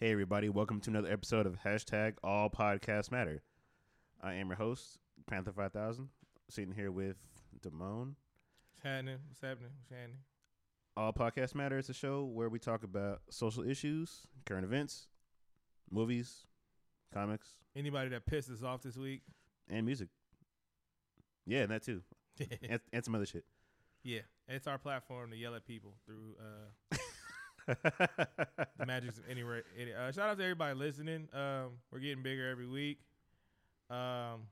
Hey, everybody, welcome to another episode of hashtag All Podcasts Matter. I am your host, Panther 5000, sitting here with Damone. What's happening? What's happening? What's happening? All Podcasts Matter is a show where we talk about social issues, current events, movies, comics, Anybody that pissed us off this week? and music. Yeah, and that too. and, and some other shit. yeah, it's our platform to yell at people through uh, the magic of any. any uh, shout out to everybody listening. Um, we're getting bigger every week. Um,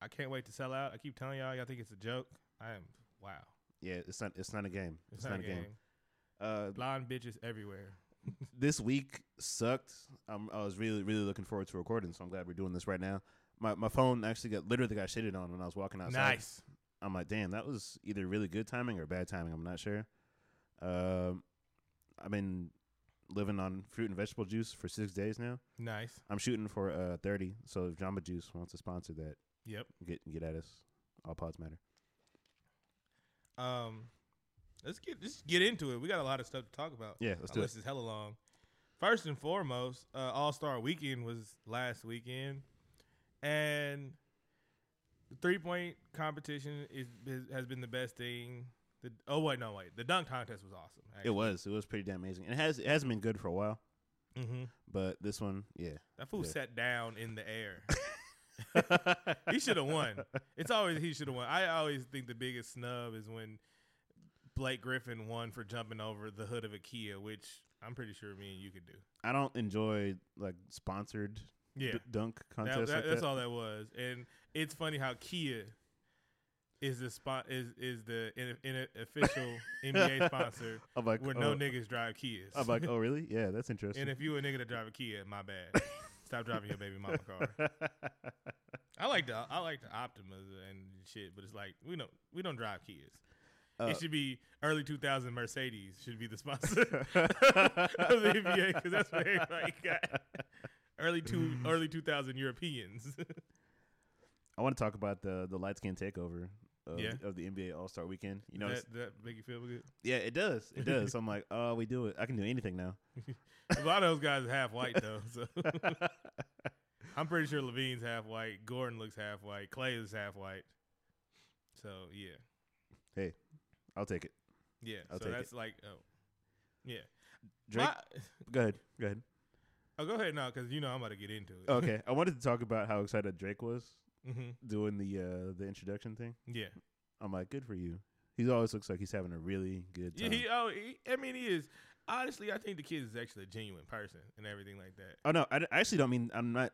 I can't wait to sell out. I keep telling y'all, y'all think it's a joke. I am wow. Yeah, it's not it's not a game. It's, not, a game. Uh, Blonde bitches everywhere. this week sucked. Um, I was really, really looking forward to recording, so I'm glad we're doing this right now. My my phone actually got literally got shitted on when I was walking outside. Nice. I'm like, damn, that was either really good timing or bad timing. I'm not sure. Um, I've been living on fruit and vegetable juice for six days now. Nice. I'm shooting for uh 30. So if Jamba Juice wants to sponsor that, Yep. get get at us. All pods matter. Um, let's get let's get into it. We got a lot of stuff to talk about. Yeah, let's do it. is hella long. First and foremost, uh, All Star Weekend was last weekend, and the three point competition is, is has been the best thing. The, oh wait, no wait, the dunk contest was awesome. It was. It was pretty damn amazing. And it has it hasn't been good for a while. hmm But this one, yeah. That fool sat down in the air. he should have won. It's always he should have won. I always think the biggest snub is when Blake Griffin won for jumping over the hood of a Kia, which I'm pretty sure me and you could do. I don't enjoy like sponsored Yeah. d- dunk That- contests. that- like that's that. all that was, and it's funny how Kia is the spot is is the in, in official NBA sponsor I'm like, where oh. no niggas drive Kias. I'm like, oh really? Yeah, that's interesting. and if you a nigga that drive a Kia, my bad. Stop driving your baby mama car. I like the I like the Optima and shit, but it's like we don't we don't drive Kias. Uh, it should be early 2000 Mercedes should be the sponsor of the NBA because that's what everybody got. Early two early 2000 Europeans. I want to talk about the the light skin takeover of, Yeah. of the NBA All Star Weekend. You know, that, that make you feel good. yeah, it does. It does. so I'm like, oh, we do it. I can do anything now. A lot of those guys are half white though, so I'm pretty sure LaVine's half white. Gordon looks half white. Klay is half white. So yeah, Hey, I'll take it. yeah. I'll so that's like oh, yeah. Drake, My- go ahead. Go ahead. oh, go ahead now because you know I'm about to get into it. Okay, I wanted to talk about how excited Drake was hmm doing the uh the introduction thing. Yeah. I'm like, good for you. He always looks like he's having a really good time. Yeah, he, oh, he, I mean, he is. Honestly, I think the kid is actually a genuine person and everything like that. oh no, I, I actually don't mean. I'm not.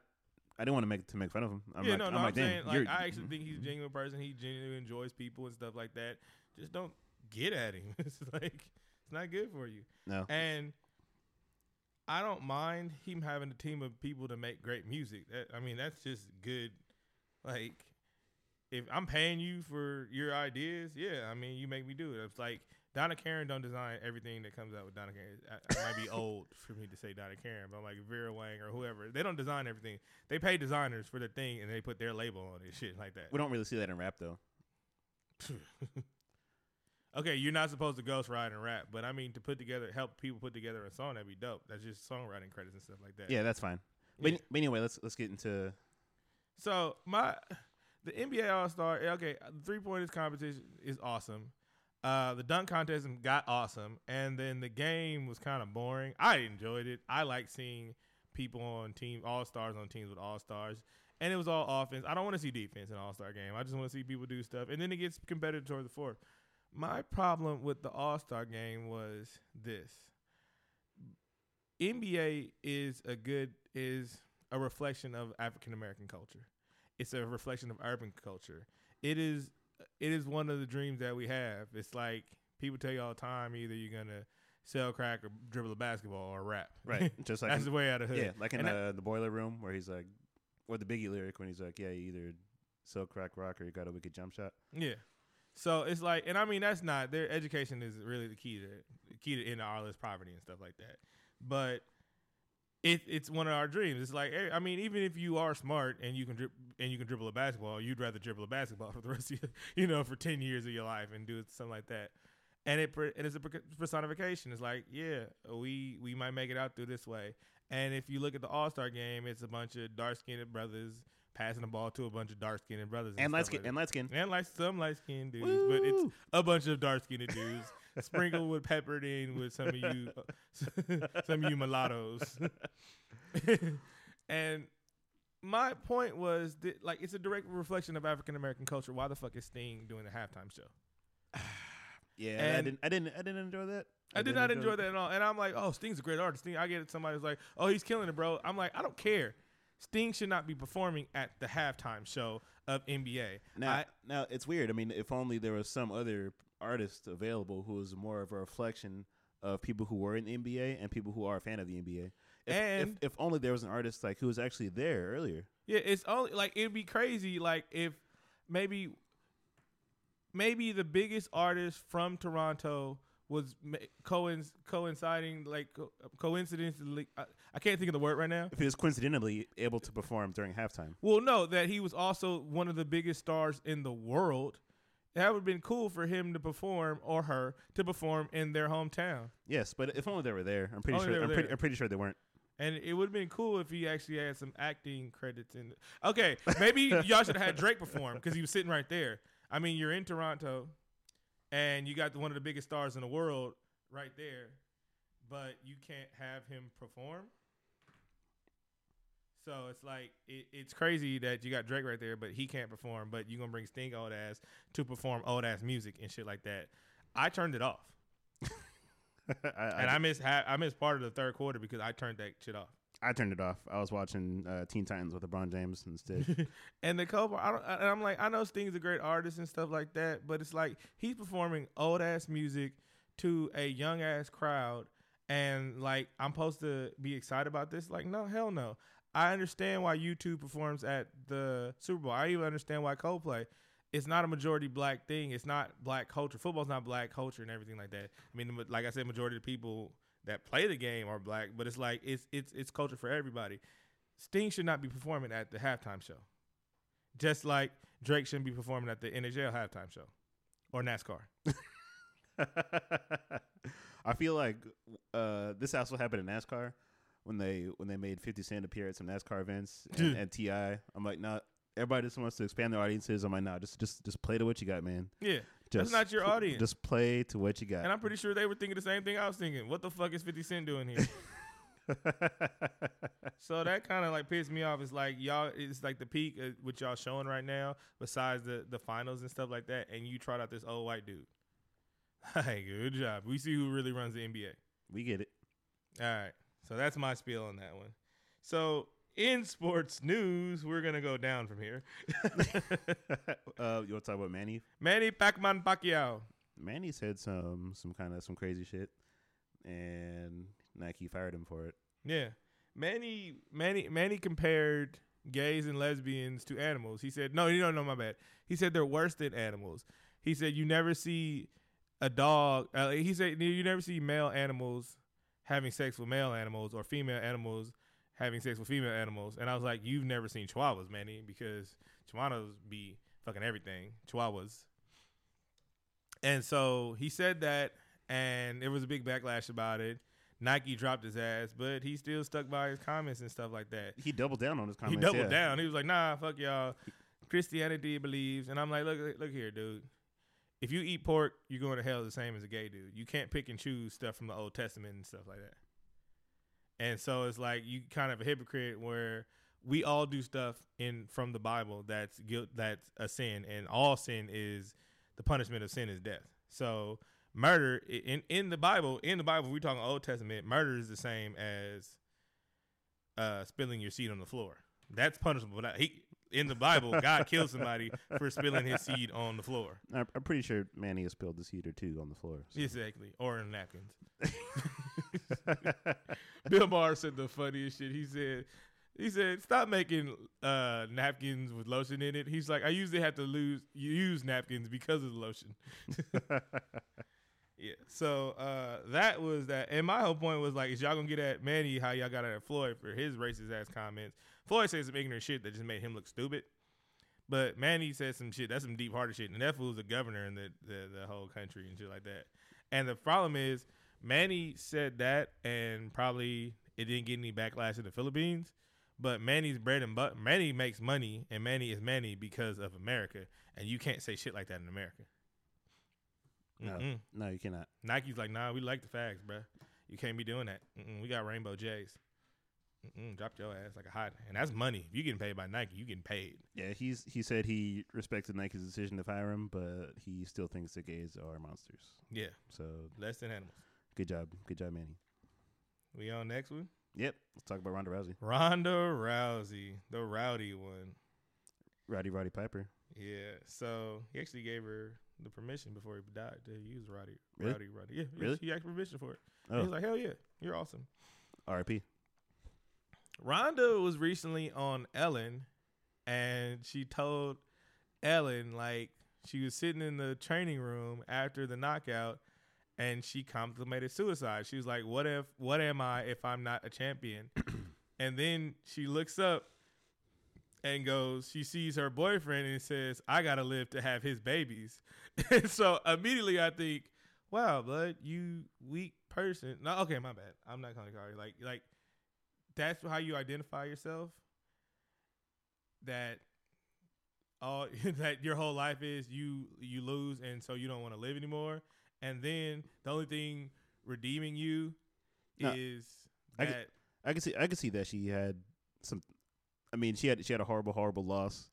I didn't want to make to make fun of him. I'm yeah, like, no, I'm no, I'm, like, damn, saying like I actually think he's a genuine person. He genuinely enjoys people and stuff like that. Just don't get at him. it's like it's not good for you. no. And I don't mind him having a team of people to make great music. That I mean, that's just good. Like, if I'm paying you for your ideas, yeah, I mean, you make me do it. It's like Donna Karan don't design everything that comes out with Donna Karan. I, I might be old for me to say Donna Karan, but I'm like Vera Wang or whoever. They don't design everything. They pay designers for their thing and they put their label on it, shit like that. We don't really see that in rap though. Okay, you're not supposed to ghostwrite and rap, but I mean to put together, help people put together a song, that'd be dope. That's just songwriting credits and stuff like that. Yeah, that's fine. But, Yeah. but anyway, let's let's get into So my the NBA All Star, okay, the three pointers competition is awesome. Uh, the dunk contest got awesome, and then the game was kind of boring. I enjoyed it. I like seeing people on team All Stars on teams with All Stars, and it was all offense. I don't want to see defense in All Star game. I just want to see people do stuff, and then it gets competitive toward the fourth. My problem with the All Star game was this: NBA is a good is a reflection of African American culture. It's a reflection of urban culture. It is it is one of the dreams that we have. It's like people tell you all the time either you're gonna sell crack or dribble a basketball or rap. right. Just like That's in- the way out of hood. yeah, like in And uh, that- the boiler room where he's like, or the Biggie lyric when he's like, yeah, you either sell crack rock or you got a wicked jump shot. Yeah. So it's like, and I mean, that's not their education is really the key to the key to end all this poverty and stuff like that. But it, it's one of our dreams. It's like, I mean, even if you are smart and you can drib- and you can dribble a basketball, you'd rather dribble a basketball for the rest of your, you know, for ten years of your life and do something like that. and it and it's a personification. It's like, yeah, we we might make it out through this way. And if you look at the All Star game, it's a bunch of dark skinned brothers passing the ball to a bunch of dark skinned brothers and light stuff skin like and light skin. and like some light skinned dudes, but it's a bunch of dark skinned dudes sprinkled with peppered in with some of you some of you mulattoes. and my point was that like it's a direct reflection of African American culture. Why the fuck is Sting doing the halftime show? Yeah, I didn't. I didn't. I didn't enjoy that. I did didn't not enjoy that at all. And I'm like, oh, Sting's a great artist. Sting, I get it. Somebody's like, oh, he's killing it, bro. I'm like, I don't care. Sting should not be performing at the halftime show of NBA. Now, I- now it's weird. I mean, if only there was some other artist available who is more of a reflection of people who were in the NBA and people who are a fan of the NBA. If, And- if, if only there was an artist like who was actually there earlier. Yeah, it's only like it'd be crazy like if maybe maybe the biggest artist from Toronto was coinc- coinciding like co- coincidentally I, I can't think of the word right now. If he was coincidentally able to perform during halftime. Well, no, that he was also one of the biggest stars in the world. That would have been cool for him to perform or her to perform in their hometown. Yes, but if only they were there. I'm pretty Only they sure. were I'm pretty, there. I'm pretty sure they weren't. And it would have been cool if he actually had some acting credits in. Okay, maybe y'all should have had Drake perform because he was sitting right there. I mean, you're in Toronto, and you got one of the biggest stars in the world right there, but you can't have him perform. So it's like it, it's crazy that you got Drake right there, but he can't perform. But you gonna bring Sting old ass to perform old ass music and shit like that. I turned it off, I, and I missed ha- I missed part of the third quarter because I turned that shit off. I turned it off. I was watching uh, Teen Titans with LeBron James instead. and the cover, I don't, and I'm like, I know Sting's a great artist and stuff like that, but it's like he's performing old ass music to a young ass crowd, and like I'm supposed to be excited about this. Like, no, hell no. I understand why U2 performs at the Super Bowl. I even understand why Coldplay. It's not a majority black thing. It's not black culture. Football's not black culture and everything like that. I mean, like I said, majority of the people that play the game are black, but it's like it's it's it's culture for everybody. Sting should not be performing at the halftime show. Just like Drake shouldn't be performing at the NHL halftime show or NASCAR. I feel like uh, this also happened in NASCAR when they when they made Fifty Cent appear at some NASCAR events and, and Ti. I'm like, nah. Everybody just wants to expand their audiences. I'm like, nah, just just just play to what you got, man. Yeah. Just That's not your audience. Just play to what you got. And I'm pretty sure they were thinking the same thing I was thinking. What the fuck is 50 Cent doing here? so that kind of like pissed me off. It's like y'all, it's like the peak of what y'all showing right now, besides the, the finals and stuff like that. And you tried out this old white dude. Hey, good job. We see who really runs the NBA. we get it. All right. So that's my spiel on that one. So in sports news, we're gonna go down from here. uh, you want to talk about Manny? Manny Pacman Pacquiao. Manny said some some kind of some crazy shit, and Nike fired him for it. Yeah. Manny Manny Manny compared gays and lesbians to animals. He said, "No, you don't know my bad." He said they're worse than animals. He said you never see a dog. Uh, he said you never see male animals having sex with male animals or female animals having sex with female animals. And I was like, "You've never seen chihuahuas, Manny, because chihuahuas be fucking everything. Chihuahuas." And so he said that, and there was a big backlash about it. Nike dropped his ass, but he still stuck by his comments and stuff like that. He doubled down on his comments. he doubled yeah. down. He was like, "Nah, fuck y'all. Christianity believes." And I'm like, "Look, look here, dude. If you eat pork, you're going to hell the same as a gay dude. You can't pick and choose stuff from the Old Testament and stuff like that." And so it's like you kind of a hypocrite where we all do stuff in from the Bible that's guilt that's a sin, and all sin is the punishment of sin is death. So murder in in the Bible, in the Bible, we're talking Old Testament, murder is the same as uh, spilling your seed on the floor. That's punishable. He in the Bible, God killed somebody for spilling his seed on the floor. I'm, I'm pretty sure Manny has spilled the seed or two on the floor. so. Exactly, or in napkins. Bill Maher said the funniest shit. He said, he said, stop making uh, napkins with lotion in it. He's like, I usually have to lose use napkins because of the lotion. yeah. So uh, that was that. And my whole point was like, is y'all gonna get at Manny how y'all got at Floyd for his racist ass comments? Floyd said some ignorant shit that just made him look stupid. But Manny said some shit. That's some deep hearted shit. And that fool's the governor in the, the the whole country and shit like that. And the problem is, Manny said that, and probably it didn't get any backlash in the Philippines. But Manny's bread and butter. Manny makes money, and Manny is Manny because of America, and you can't say shit like that in America. No, Mm-mm. no, you cannot. Nike's like, nah, we like the fags, bro. You can't be doing that. Mm-mm, we got Rainbow J's. Mm-mm, dropped your ass like a hot, and that's money. If you getting paid by Nike, you getting paid. Yeah, he's he said he respected Nike's decision to fire him, but he still thinks the gays are monsters. Yeah, So less than animals. good job, good job, Manny. We on next one. Yep, let's talk about Ronda Rousey, Ronda Rousey, the rowdy one. Roddy Roddy Piper. Yeah. So he actually gave her the permission before he died to use Roddy. Really? Rowdy, Roddy. Yeah. Really? He asked permission for it. He Oh, was like, hell yeah, you're awesome. R.I.P. Rhonda was recently on Ellen, and she told Ellen like she was sitting in the training room after the knockout, and she contemplated suicide. She was like, "What if? What am I if I'm not a champion?" and then she looks up and goes, she sees her boyfriend and says, "I gotta live to have his babies." and so immediately I think, "Wow, blood, you weak person." No, okay, my bad. I'm not calling you like like that's how you identify yourself. That all that your whole life is you you lose and so you don't want to live anymore. And then the only thing redeeming you No, is I that get- I can see I can see that she had some. I mean, she had she had a horrible horrible loss.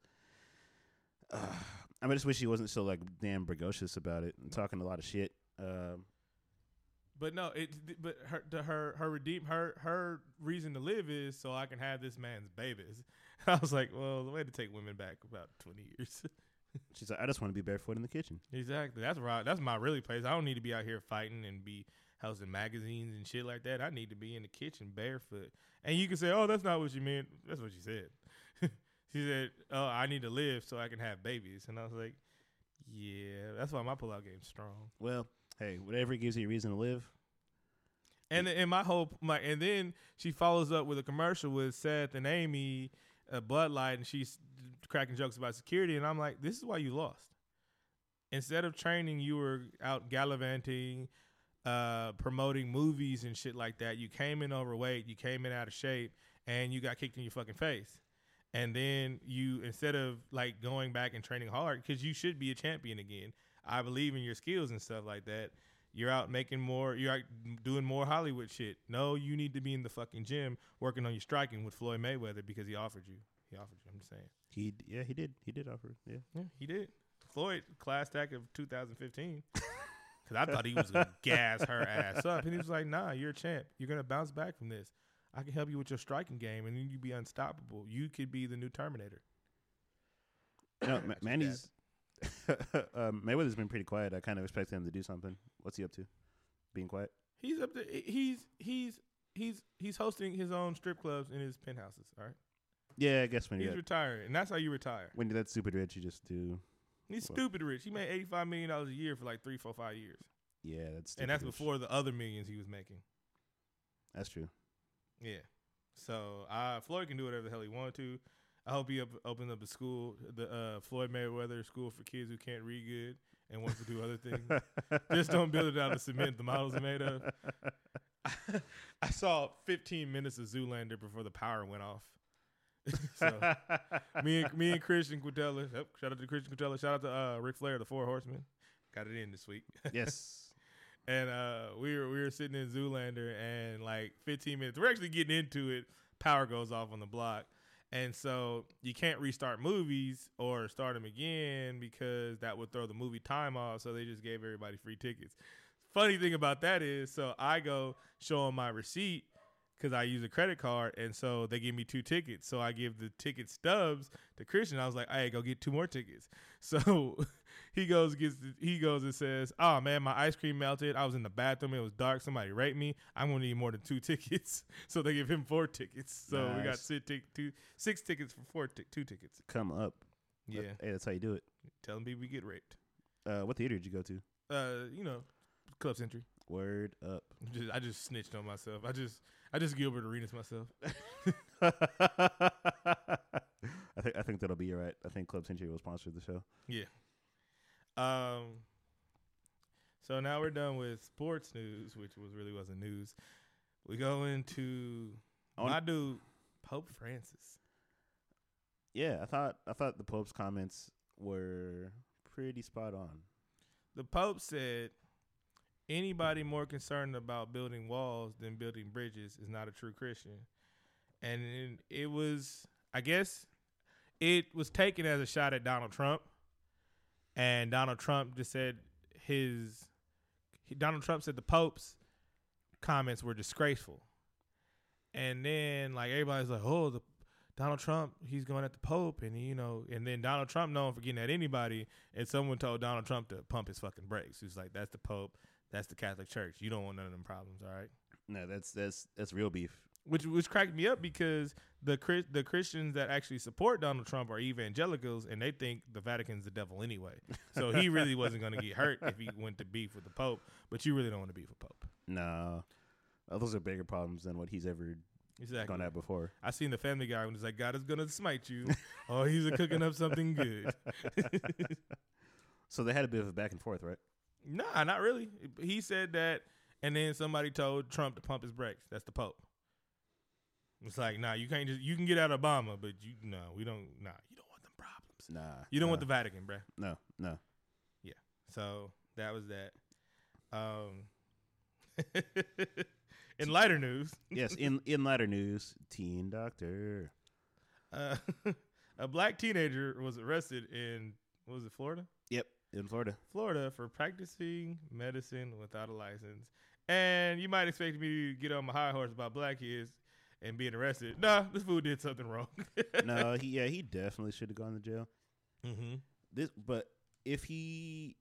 Uh, I mean, I just wish she wasn't so like damn bragocious about it and talking a lot of shit. Um, But no, it. But her, her, her redeem, her, her reason to live is so I can have this man's babies. I was like, well, the way to take women back about twenty years. she's like, I just want to be barefoot in the kitchen. exactly. That's right. That's my really place. I don't need to be out here fighting and be housing magazines and shit like that. I need to be in the kitchen barefoot. And you can say, oh, that's not what you meant. That's what she said. she said, oh, I need to live so I can have babies. And I was like, yeah, that's why my pullout game's strong. Well, hey, whatever gives you a reason to live. And and my whole my and then she follows up with a commercial with Seth and Amy, uh, Bud Light, and she's cracking jokes about security. And I'm like, this is why you lost. Instead of training, you were out gallivanting, uh, promoting movies and shit like that. You came in overweight, you came in out of shape, and you got kicked in your fucking face. And then you, instead of like going back and training hard, because you should be a champion again. I believe in your skills and stuff like that. You're out making more. You're out doing more Hollywood shit. No, you need to be in the fucking gym working on your striking with Floyd Mayweather because he offered you. He offered you. I'm just saying. He yeah he did he did offer yeah. Yeah, he did. Floyd class act of 2015. Because I thought he was gonna gas her ass up, and he was like, "Nah, you're a champ. You're gonna bounce back from this. I can help you with your striking game, and then you'd be unstoppable. You could be the new Terminator." No, Ma- Manny's um, Mayweather's been pretty quiet. I kind of expected him to do something. What's he up to? Being quiet. He's up to. He's he's he's he's hosting his own strip clubs in his penthouses. All right, Yeah, I guess when you he's retiring, and that's how you retire. when you're that stupid rich, you just do. He's Well- stupid rich. He made eighty five million dollars a year for like three, four, five years, Yeah, that's stupid. and that's rich. before the other millions he was making. That's true. Yeah. So uh, Floyd can do whatever the hell he wanted to. I hope he up, opens up a school, the uh, Floyd Mayweather School for kids who can't read good and wants to do other things. Just don't build it out of cement the models are made of. I saw 15 minutes of Zoolander before the power went off. so me and me and Christian Quintella, yep, shout out to Christian Quintella, shout out to uh, Ric Flair, the Four Horsemen, got it in this week. yes. and uh, we were we were sitting in Zoolander, and like 15 minutes, we're actually getting into it. Power goes off on the block, and so you can't restart movies or start them again because that would throw the movie time off. So they just gave everybody free tickets. Funny thing about that is, so I go show them my receipt because I use a credit card, and so they give me two tickets. So I give the ticket stubs to Christian. I was like, "Hey, go get two more tickets." So he goes gets the, he goes and says, "Oh man, my ice cream melted. I was in the bathroom. It was dark. Somebody raped me. I'm gonna need more than two tickets." So they give him four tickets. So we got six, tic- two, six tickets for four ti- two tickets. Come up. Yeah, hey, that's how you do it. telling people we get raped. Uh, what theater did you go to? Uh, you know, Club Century. Word up. Just, I just snitched on myself. I just I just Gilbert Arenas myself. I think I think that'll be all right. I think Club Century will sponsor the show. Yeah. Um. So now we're done with sports news, which was really wasn't news. We go into I wanna- my dude Pope Francis. Yeah, I thought I thought the Pope's comments were pretty spot on. The Pope said, "Anybody more concerned about building walls than building bridges is not a true Christian." And it- was, I guess, it was taken as a shot at Donald Trump, and Donald Trump just said his. Donald Trump said the Pope's comments were disgraceful, and then like everybody's like, "Oh, the Donald Trump, he's going at the Pope, and you know, and then Donald Trump known for getting at anybody, and someone told Donald Trump to pump his fucking brakes. He's like, "That's the Pope, that's the Catholic Church. You don't want none of them problems, all right?" No, that's that's that's real beef. Which which cracked me up because the the Christians that actually support Donald Trump are evangelicals, and they think the Vatican's the devil anyway. So he really wasn't going to get hurt if he went to beef with the Pope. But you really don't want to beef with Pope. No, Uh, those are bigger problems than what he's ever Exactly. gone at before. I seen the Family Guy when it's like, God is gonna smite you. oh, he's cooking up something good. So they had a bit of a back and forth, right? Nah, not really. He said that, and then somebody told Trump to pump his brakes. That's the Pope. It's like, nah, you can't just you can get out of Obama, but you no, we don't. Nah, you don't want them problems. Nah, You don't no, want the Vatican, bruh. no, no. Yeah. So that was that. Um, in lighter news, yes, in in lighter news, teen doctor. uh, a black teenager was arrested in what was it Florida? Yep, in Florida. Florida for practicing medicine without a license. And you might expect me to get on my high horse about black kids and being arrested. Nah, this fool did something wrong. no, he yeah, he definitely should have gone to jail. mm-hmm. This, but if he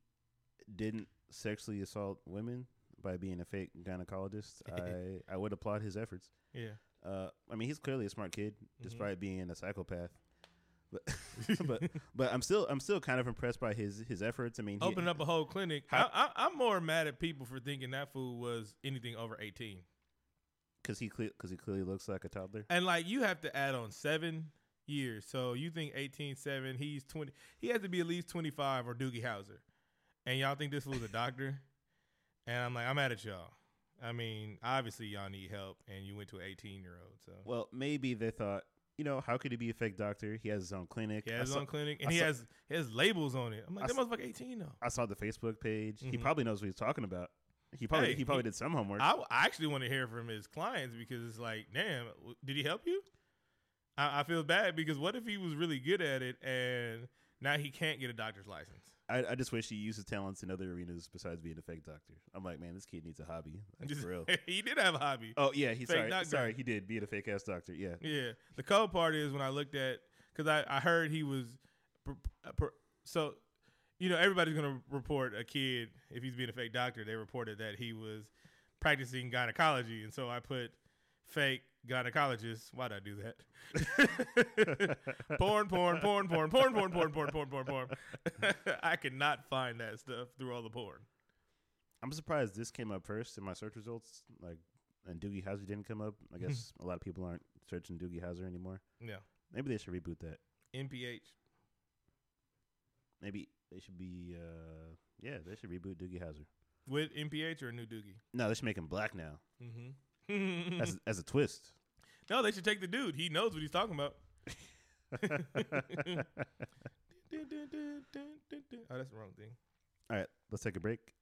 didn't sexually assault women by being a fake gynecologist, I I would applaud his efforts. Yeah. Uh, I mean, he's clearly a smart kid, Mm-hmm. despite being a psychopath. But but but I'm still I'm still kind of impressed by his his efforts. I mean, he, Open up a whole clinic. How- I, I, I'm more mad at people for thinking that fool was anything over 18. because he because he clearly looks like a toddler. And like you have to add on seven years. So you think 18, 7, he's 20. He has to be at least 25 or Doogie Howser. And y'all think this fool's a doctor? And I'm like, I'm mad at y'all. I mean, obviously y'all need help, and you went to an 18 year old. So Well, maybe they thought, you know, how could he be a fake doctor? He has his own clinic. he has his own clinic, and I he saw- has he has labels on it. I'm like, I that saw- motherfucker 18 though. I saw the Facebook page. He Mhm. probably knows what he's talking about. He probably Hey, he probably he- did some homework. I, I actually want to hear from his clients because it's like, damn, did he help you? I, I feel bad because what if he was really good at it and now he can't get a doctor's license? I, I just wish he used his talents in other arenas besides being a fake doctor. I'm like, man, this kid needs a hobby. Like, for real. he did have a hobby. Oh yeah, he sorry, doctor. sorry, he did being a fake ass doctor. Yeah, Yeah. The cold part is when I looked at because I, I heard he was uh, pr- so you know everybody's gonna report a kid if he's being a fake doctor. They reported that he was practicing gynecology, and so I put fake gynecologist. Why'd I do that? porn, porn, porn, porn, porn, porn, porn, porn, porn, porn, porn. I could not find that stuff through all the porn. I'm surprised this came up first in my search results. Like, and Doogie Howser didn't come up. I guess a lot of people aren't searching Doogie Howser anymore. Yeah. Maybe they should reboot that. NPH. Maybe they should be. uh Yeah, they should reboot Doogie Howser. With NPH or a new Doogie? No, they should make him black now Mm-hmm. As as a twist. no, they should take the dude. He knows what he's talking about. Oh, that's the wrong thing. All right, let's take a break,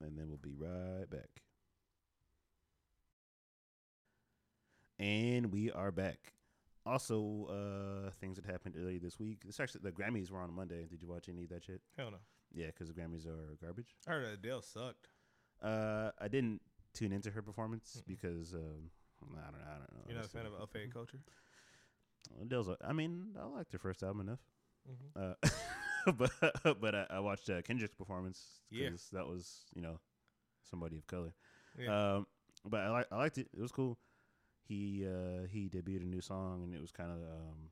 and then we'll be right back. And we are back. Also, uh things that happened earlier this week. It's actually the Grammys were on Monday. Did you watch any of that shit? Hell no. Yeah, because the Grammys are garbage. I heard Adele sucked. Uh, I didn't tune into her performance Mm-mm. because um, I don't know. I don't know. You're not a fan of Ofe culture? Adele's. I mean, I liked her first album enough. Mm-hmm. Uh, but but I, I watched uh, Kendrick's performance Yeah. because that was you know somebody of color. Yeah. Um, but I like I liked it. It was cool. He uh, he debuted a new song and it was kind of um,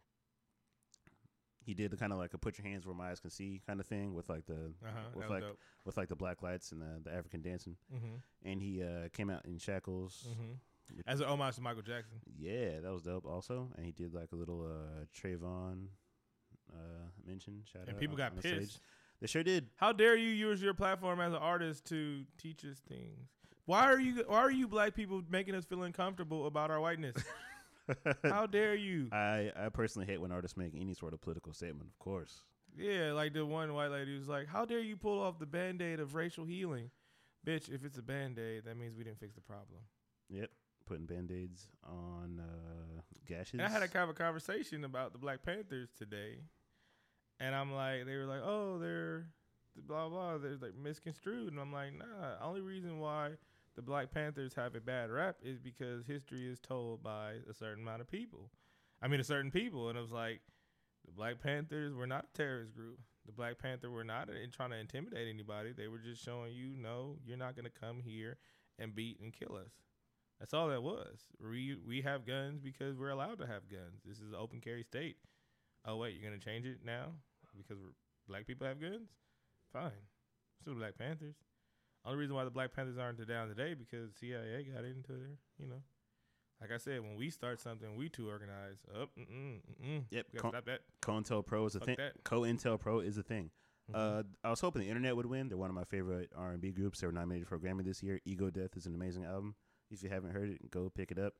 he did the kind of like a put your hands where my eyes can see kind of thing with like the uh-huh. with like dope. with like the black lights and the, the African dancing. Mm-hmm. And he uh, came out in shackles. Mm-hmm. As an homage to Michael Jackson. Yeah, that was dope. Also, and he did like a little uh, Trayvon uh, mention. Shout And people got the stage. pissed. They sure did. How dare you use your platform as an artist to teach us things? Why are you why are you black people making us feel uncomfortable about our whiteness? How dare you? I, I personally hate when artists make any sort of political statement, of course. Yeah, like the one white lady was like, How dare you pull off the band aid of racial healing? Bitch, if it's a band aid, that means we didn't fix the problem. Yep. Putting band aids on uh, gashes. And I had a kind of a conversation about the Black Panthers today. And I'm like, they were like, oh, they're blah, blah. They're like misconstrued. And I'm like, nah, only reason why the Black Panthers have a bad rap is because history is told by a certain amount of people. I mean, a certain people. And it was like, the Black Panthers were not a terrorist group. The Black Panther were not in trying to intimidate anybody. They were just showing you, no, you're not going to come here and beat and kill us. That's all that was. We we have guns because we're allowed to have guns. This is an open carry state. Oh wait, you're gonna change it now because black people have guns? Fine, still Black Panthers. Only reason why the Black Panthers aren't down today because CIA got into there. You know, like I said, when we start something, we too organize. Up, oh, mm mm Yep, we stop that. COINTELPRO is a Fuck thing. that. COINTELPRO is a thing. Mhm. Uh, I was hoping the internet would win. They're one of my favorite R and B groups. They were nominated for a Grammy this year. Ego Death is an amazing album. If you haven't heard it, go pick it up.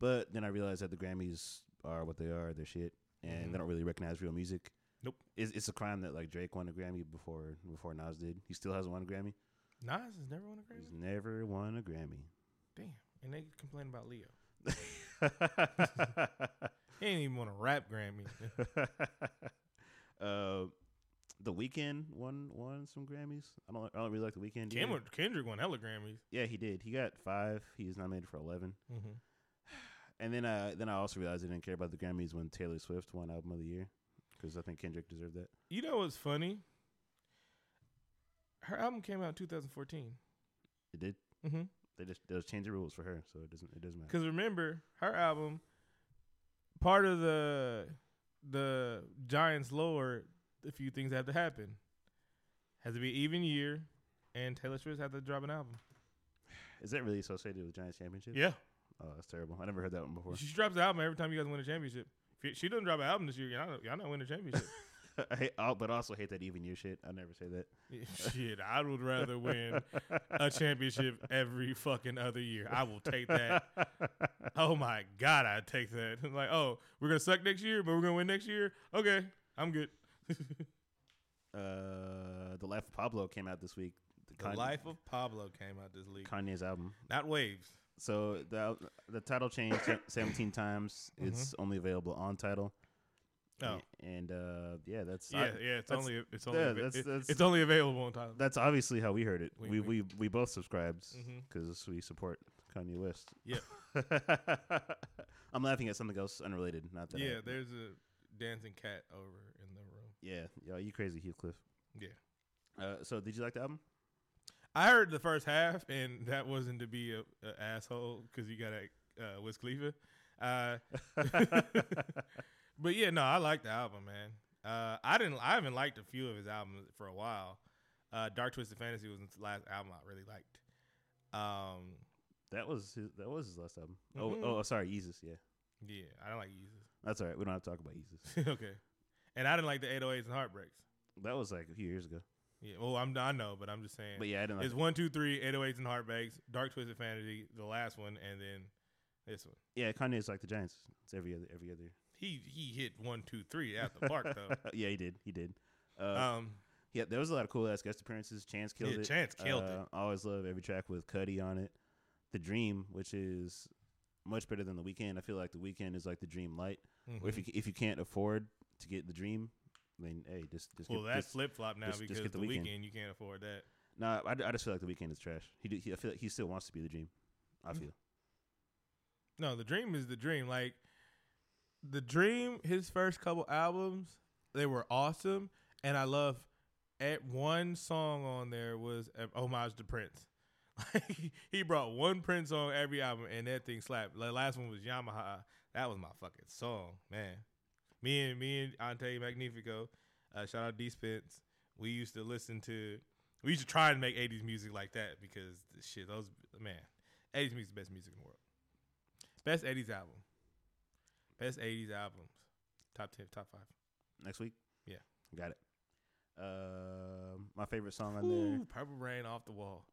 But then I realized that the Grammys are what they are. They're shit, and Mhm. they don't really recognize real music. Nope. It's, it's a crime that like Drake won a Grammy before before Nas did. He still hasn't won a Grammy. Nas has never won a Grammy. He's never won a Grammy. Damn, and they complain about Leo. He ain't even won a rap Grammy. uh, the Weeknd won won some Grammys. I don't I don't really like the Weeknd. Ken- Kendrick won hella Grammys. Yeah, he did. He got five. He was nominated for eleven. Mm-hmm. And then uh then I also realized I didn't care about the Grammys when Taylor Swift won Album of the Year because I think Kendrick deserved that. You know what's funny? Her album came out in 2014. It did. Mm-hmm. They just they just changed the rules for her, so it doesn't it doesn't matter. Because remember, her album, part of the the Giants lore, a few things have to happen. Has to be even year, and Taylor Swift had to drop an album. Is that really associated with Giants championship? Yeah, Oh, that's terrible. I never heard that one before. she drops the album every time you guys win a championship. If she doesn't drop an album this year, y'all not, y'all not win a championship. I hate, oh, but I also hate that even you shit. I never say that. Shit, I would rather win a championship every fucking other year. I will take that. Oh my god, I'd take that. like, oh, we're gonna suck next year, but we're gonna win next year. Okay, I'm good. Uh, the Life of Pablo came out this week. The Kanye- Life of Pablo came out this week. Kanye's album. Not waves. So the the title changed 17 times. It's only available on Tidal. Oh, and uh, yeah, that's yeah, I- yeah. It's only it's only yeah, that's- that's- it's only available on time. that's obviously how we heard it. Wink, we we we both subscribed because we support Kanye West. Yeah. I'm laughing at something else unrelated. Not that. I- Yeah, there's a dancing cat over in the room. yeah, yo, you crazy, Heathcliff. Yeah. Uh, so did you like the album? I heard the first half, and that wasn't to be a, a asshole because you got a uh, Wiz Khalifa. Uh, but yeah, no, I like the album, man. Uh, I didn't. I haven't liked a few of his albums for a while. Uh, Dark Twisted Fantasy was the last album I really liked. Um, That was his, that was his last album. Mhm. Oh, oh, sorry, Yeezus. Yeah, yeah, I don't like Yeezus. that's all right. We don't have to talk about Yeezus. okay, and I didn't like the 808s and Heartbreaks. that was like a few years ago. Yeah, well, I'm I know, but I'm just saying. But yeah, I didn't like. it's one, two, three, 808s and Heartbreaks, Dark Twisted Fantasy, the last one, and then this one. Yeah, Kanye is like the Giants. It's every other every other. He he hit one, two, three at the park though. yeah, he did. He did. Uh, Um, yeah, there was a lot of cool ass guest appearances. Chance killed Yeah, it. Chance killed it. Uh, I always love every track with Cudi on it. The Dream, which is much better than the Weeknd. I feel like the Weeknd is like the Dream Light. Or if you if you can't afford to get the Dream, then hey, just just well, get, that's flip flop now just- just because get the, the weekend. Weeknd. you can't afford that. Nah, I, I just feel like the Weeknd is trash. He, do, he I feel like he still wants to be the Dream. I Mm. feel. No, the dream is the dream. Like the dream, his first couple albums, they were awesome, and I love. At one song on there was homage to Prince. Like he brought one Prince on every album, and that thing slapped. The last one was Yamaha. That was my fucking song, man. Me and me and Ante Magnifico, uh, shout out D Spence. We used to listen to. We used to try and make '80s music like that because shit, those man, '80s music is the best music in the world. Best '80s album. Best '80s albums. Top ten, top five. Next week. Yeah. got it. Uh, my favorite song on there, Purple Rain off the wall.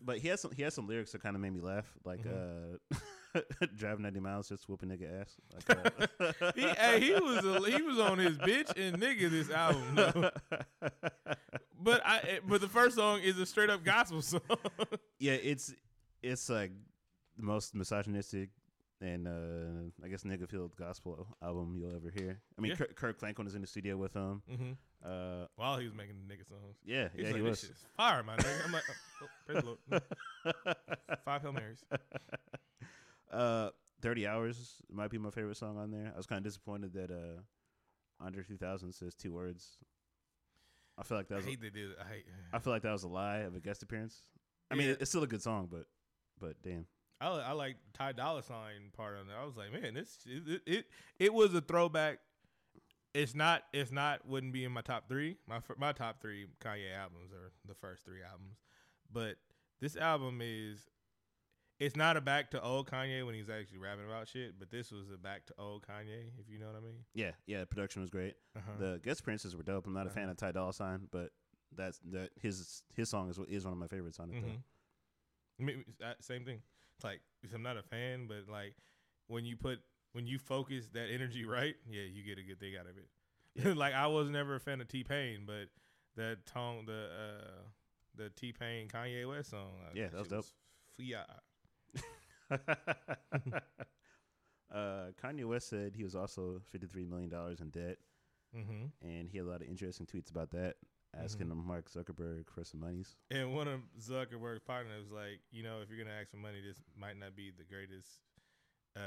but he has some he has some lyrics that kind of made me laugh, like uh, driving ninety miles just whooping nigga ass. Like, uh, he, hey, he was a, he was on his bitch and nigga this album. though. But I eh, but the first song is a straight up gospel song. yeah, it's it's like the most misogynistic and uh, I guess nigga filled gospel album you'll ever hear. I mean, Yeah. Kirk, Kirk Franklin was in the studio with him. mm-hmm. Uh, While he was making the nigga songs. yeah, He's yeah, like, he this was. is fire, my nigga. I'm like, oh, oh, praise the Lord. Five Hail Marys. uh, Thirty Hours might be my favorite song on there. I was kind of disappointed that uh, Andre 2000 says two words. I feel like that I was. hate they did. I hate. I feel like that was a lie of a guest appearance. I mean, it's still a good song, but but damn. I, I like Ty Dolla Sign part on there. I was like, man, this it, it it was a throwback. It's not. It's not. Wouldn't be in my top three. My my top three Kanye albums are the first three albums, but this album is. It's not a back to old Kanye when he's actually rapping about shit, but this was a back to old Kanye, if you know what I mean. Yeah, yeah. Production was great. Uh-huh. The guest appearances were dope. I'm not a fan Uh-huh. of Ty Dolla Sign, but that's that his his song is is one of my favorites on it. Mhm. though. I mean, uh, same thing. Like I'm not a fan, but like when you put when you focus that energy right, yeah, you get a good thing out of it. like I was never a fan of T Pain, but that tone, the uh the T Pain Kanye West song, uh, Yeah, that was dope. fire. uh, Kanye West said he was also 53 million dollars in debt, Mm-hmm. and he had a lot of interesting tweets about that, asking Mhm. Mark Zuckerberg for some monies. And one of Zuckerberg's partners was like, you know, if you're gonna ask for money, this might not be the greatest uh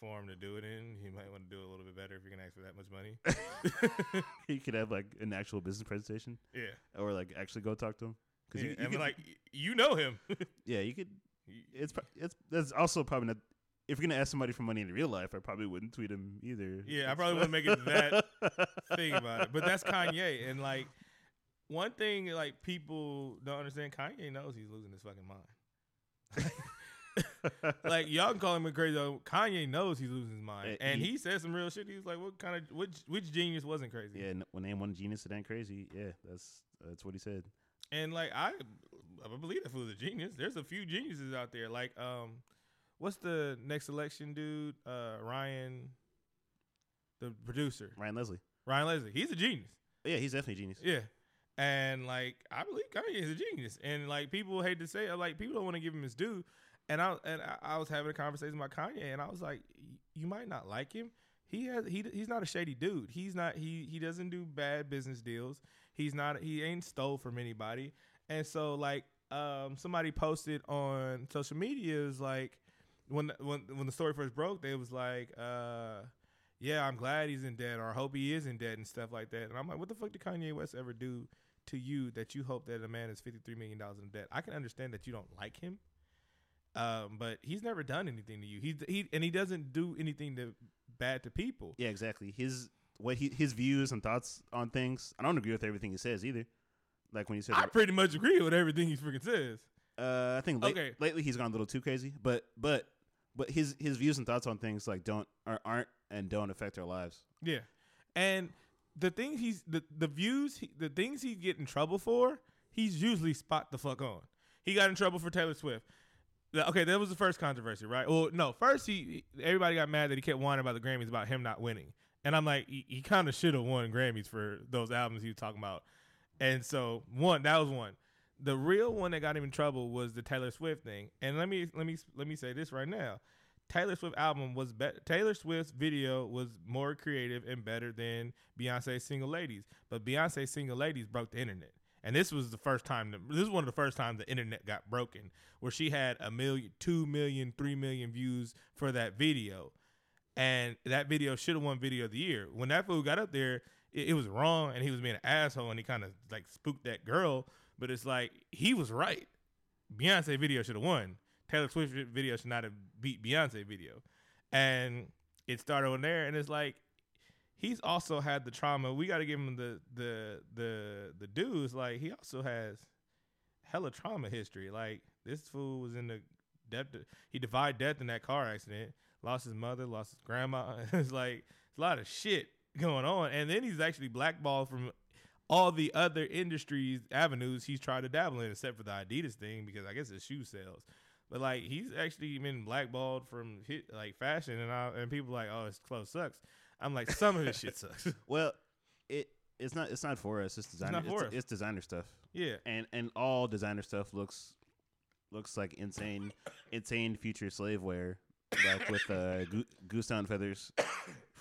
form to do it in. You might want to do it a little bit better if you're gonna ask for that much money. you could have like an actual business presentation, yeah. or like actually go talk to him. yeah. you, you could- like you know him. yeah, you could. It's it's that's also probably not. If you're gonna ask somebody for money in real life, I probably wouldn't tweet him either. Yeah, I probably wouldn't make it that thing about it. But that's Kanye, and like one thing, like people don't understand. Kanye knows he's losing his fucking mind. like y'all can call him a crazy. though. Kanye knows he's losing his mind, Eh, and he- he said some real shit. He's like, "What kind of which which genius wasn't crazy?" Yeah, when name one genius, it ain't crazy. Yeah, that's that's what he said. And like I, I believe that fool's a genius. There's a few geniuses out there. Like um, what's the next election dude? Uh, Ryan, the producer, Ryan Leslie. Ryan Leslie. He's a genius. Yeah, he's definitely a genius. Yeah. And like I believe Kanye is a genius, and like people hate to say, it, like people don't want to give him his due. And I and I, was having a conversation about Kanye, and I was like, you might not like him. He has he he's not a shady dude. He's not he he doesn't do bad business deals. He's not he ain't stole from anybody. And so like um somebody posted on social media is like when when when the story first broke, they was like uh yeah, I'm glad he's in debt, or I hope he is in debt and stuff like that. And I'm like, what the fuck did Kanye West ever do to you that you hope that a man is 53 million dollars in debt? I can understand that you don't like him, um, but he's never done anything to you. He he and he doesn't do anything to bad to people. Yeah, exactly. His what he his views and thoughts on things. I don't agree with everything he says either. Like when he said, I pretty much agree with everything he freaking says. uh, I think late, Okay. lately he's gone a little too crazy. But but but his his views and thoughts on things like don't are, aren't and don't affect our lives. Yeah, and the things he's the the views he, the things he get in trouble for, he's usually spot the fuck on. He got in trouble for Taylor Swift. Okay, that was the first controversy, right? Well, no, first he everybody got mad that he kept whining about the Grammys about him not winning, and I'm like, he, he kind of should have won Grammys for those albums he was talking about. And so one, that was one. The real one that got him in trouble was the Taylor Swift thing. And let me let me let me say this right now. Taylor Swift album was better. Taylor Swift's video was more creative and better than Beyonce's Single Ladies. But Beyonce's Single Ladies broke the internet. And this was the first time that, this is one of the first times the internet got broken where she had a million, two million, three million views for that video. And that video should have won video of the year. When that fool got up there, it, it was wrong and he was being an asshole and he kind of like spooked that girl. But it's like he was right. Beyonce video should have won. Taylor Swift video should not have beat Beyonce video. And it started on there, and it's like he's also had the trauma. We got to give him the the the the dues. Like he also has hella trauma history. Like this fool was in the depth. Of, he defied death in that car accident. Lost his mother. Lost his grandma. it's like it's a lot of shit going on. And then he's actually blackballed from all the other industries avenues he's tried to dabble in, except for the Adidas thing because I guess it's shoe sales. But like he's actually been blackballed from hit, like fashion, and I, and people like, oh, his clothes sucks. I'm like, some of his shit sucks. Well, it it's not it's not for us. It's designer. It's, us. it's designer stuff, yeah, and and all designer stuff looks looks like insane, insane future slave wear, like with uh, goo- goose down feathers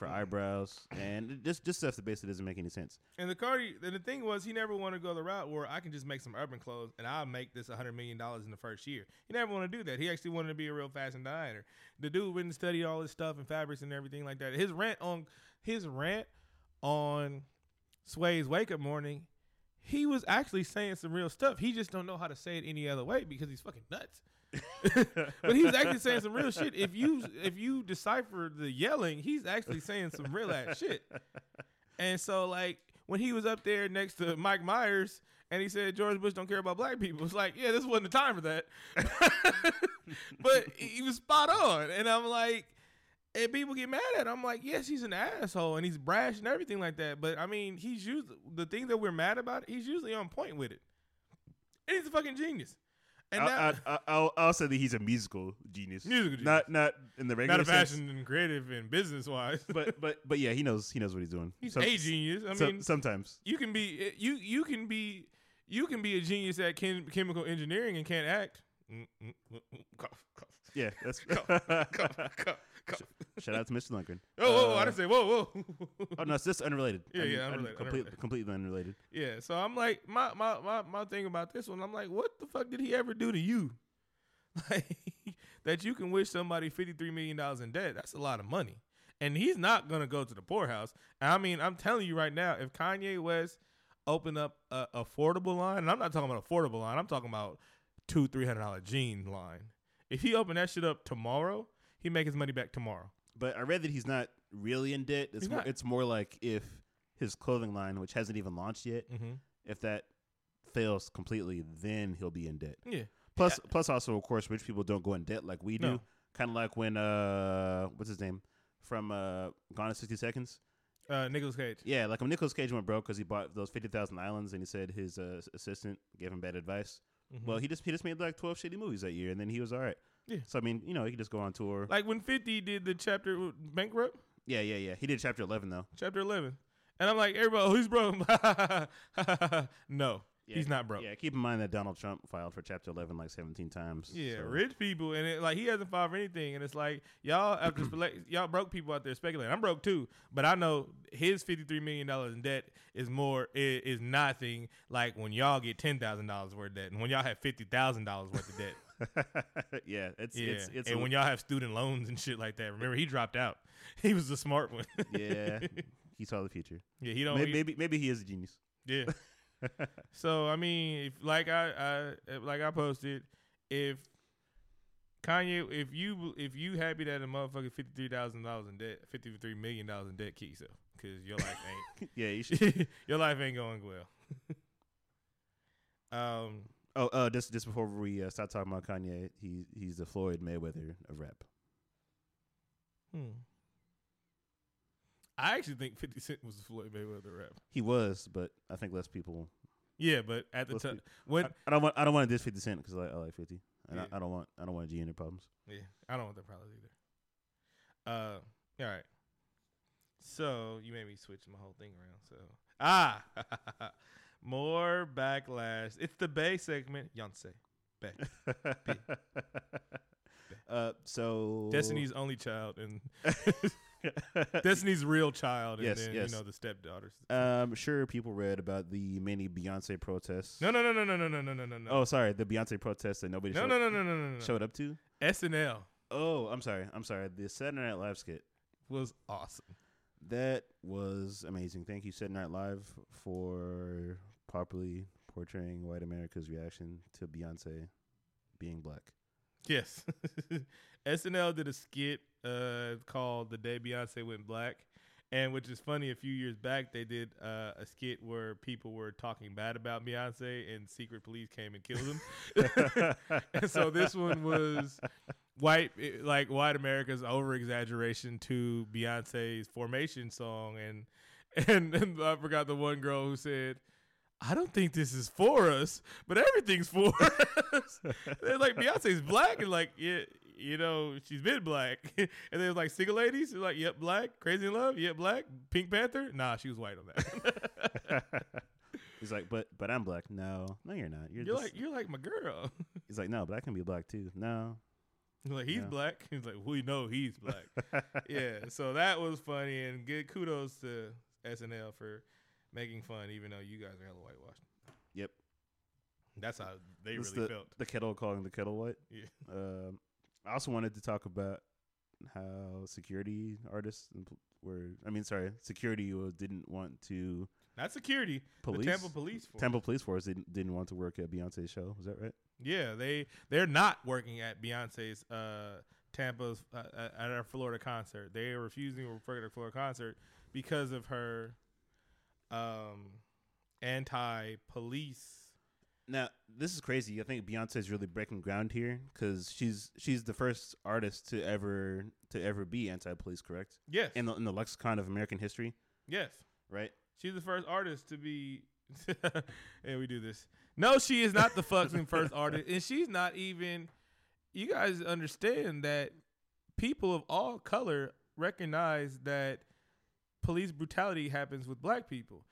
for mm-hmm. eyebrows, and just just stuff that basically doesn't make any sense. And the Cardi, and the thing was, he never wanted to go the route where I can just make some urban clothes and I'll make this hundred million dollars in the first year. He never wanted to do that. He actually wanted to be a real fashion designer. The dude went and studied all this stuff and fabrics and everything like that. His rant on his rant on Sway's wake up morning, he was actually saying some real stuff. He just don't know how to say it any other way because he's fucking nuts. But he was actually saying some real shit. If you if you decipher the yelling, he's actually saying some real ass shit. And so like when he was up there next to Mike Myers and he said George Bush don't care about black people, it's like, yeah, this wasn't the time for that. but he was spot on. And I'm like, and people get mad at him. I'm like, yes, he's an asshole and he's brash and everything like that. But I mean, he's usually the thing that we're mad about, he's usually on point with it. And he's a fucking genius. And I, now, I, I, I'll, I'll say that he's a musical genius, Musical genius. not not in the regular not a sense, fashion and creative and business wise. but but but yeah, he knows he knows what he's doing. he's Some- a genius. I some- mean, sometimes you can be you you can be you can be a genius at chem- chemical engineering and can't act. Mm, mm, mm, mm, cough, cough, yeah. That's cough, cough, cough. shout out to Mr. Lundgren. Oh, whoa, whoa, I Uh, didn't say whoa, whoa. Oh no, it's just unrelated. Yeah, Un- yeah, un- unrelated, complete- unrelated. completely unrelated. yeah, so I'm like, my, my my my thing about this one, I'm like, what the fuck did he ever do to you? Like that you can wish somebody fifty three million dollars in debt. That's a lot of money, and he's not gonna go to the poorhouse. I mean, I'm telling you right now, if Kanye West opened up a affordable line, and I'm not talking about affordable line, I'm talking about two three hundred dollar jean line. If he opened that shit up tomorrow, he make his money back tomorrow. But I read that he's not really in debt. It's He's more, not. it's more like if his clothing line, which hasn't even launched yet, Mm-hmm. if that fails completely, then he'll be in debt. Yeah, Plus, plus also, of course, rich people don't go in debt like we do. No. Kind of like when uh, what's his name from uh, Gone in sixty seconds. uh, Nicolas Cage. Yeah, like when Nicolas Cage went broke because he bought those fifty thousand islands, and he said his uh, assistant gave him bad advice. Mhm. Well, he just he just made like twelve shitty movies that year, and then he was all right. Yeah. So I mean, you know, he could just go on tour. like when Fifty did the chapter bankrupt. yeah, yeah, yeah. He did chapter eleven though. chapter 11. And I'm like, everybody, oh, he's broke. no, Yeah, he's not broke. Yeah, keep in mind that Donald Trump filed for chapter eleven like seventeen times. Yeah, so- rich people, and it, like he hasn't filed for anything, and it's like y'all after y'all broke people out there speculating. I'm broke too, but I know his 53 million dollars in debt is more is, is nothing like when y'all get ten thousand dollars worth of debt, and when y'all have fifty thousand dollars worth of debt. yeah, it's yeah, it's it's and when y'all have student loans and shit like that. Remember, he dropped out. He was the smart one. yeah, he saw the future. yeah, he don't. Maybe, he- maybe maybe he is a genius. Yeah. So I mean, if like I, I like I posted, if Kanye, if you if you happy that a motherfucker fifty three thousand dollars in debt, fifty three million dollars in debt, kill yourself because your life ain't. yeah, you should. your life ain't going well. um. Oh, uh, just just before we uh, start talking about Kanye, he he's the Floyd Mayweather of rap. Hmm. I actually think Fifty Cent was the Floyd Mayweather rap. He was, but I think less people. Yeah, but at the time when I, I don't want I don't want to diss Fifty Cent because I, I like Fifty, and Yeah. I, I don't want I don't want G in their problems. Yeah, I don't want that problems either. Uh, all right. So you made me switch my whole thing around. So ah, more backlash. It's the Bay segment. Yonsei, Bay, uh, so Destiny's only child, and Destiny's real child, and Yes, then yes. you know the stepdaughters. Um, sure, people read about the many Beyonce protests. No, no, no, no, no, no, no, no, no, no. Oh, sorry, the Beyonce protests that nobody no, showed, no, no, no, no, no, no, no. showed up to. SNL Oh, I'm sorry, I'm sorry. The Saturday Night Live skit was awesome. that was amazing. Thank you, Saturday Night Live, for properly portraying white America's reaction to Beyonce being black. Yes. SNL did a skit uh, called The Day Beyonce Went Black. And which is funny, a few years back, they did uh, a skit where people were talking bad about Beyonce and secret police came and killed them. and so this one was white, eh, like white America's over exaggeration to Beyonce's Formation song. And, and, and I forgot the one girl who said, I don't think this is for us, but everything's for us. They're like Beyonce's black and like yeah, you know she's been black, and then like single ladies, they're like yep black, crazy in love, yep black, Pink Panther, nah she was white on that. He's like, but but I'm black. No, no, you're not. You're, you're just- like you're like my girl. He's like, no, but I can be black too. No. like he's Yeah. black. He's like we know he's black. yeah, so that was funny and good kudos to SNL for making fun, even though you guys are hella whitewashed. Yep. That's how they This really the, felt. the kettle calling the kettle white. Yeah. Um, I also wanted to talk about how security artists and pol- were. I mean, sorry, security was, didn't want to Not security. police. The Tampa Police Force. Tampa Police Force didn't didn't want to work at Beyonce's show. Was that right? Yeah, they they're not working at Beyonce's uh, Tampa's uh, at our Florida concert. They are refusing to work at a Florida concert because of her um, anti-police. Now this is crazy. I think Beyonce is really breaking ground here because she's she's the first artist to ever to ever be anti-police, correct? Yes, In the in the lexicon of American history, yes, right? she's the first artist to be. and we do this. No, she is not the fucking first artist, and she's not even. You guys understand that people of all color recognize that police brutality happens with black people.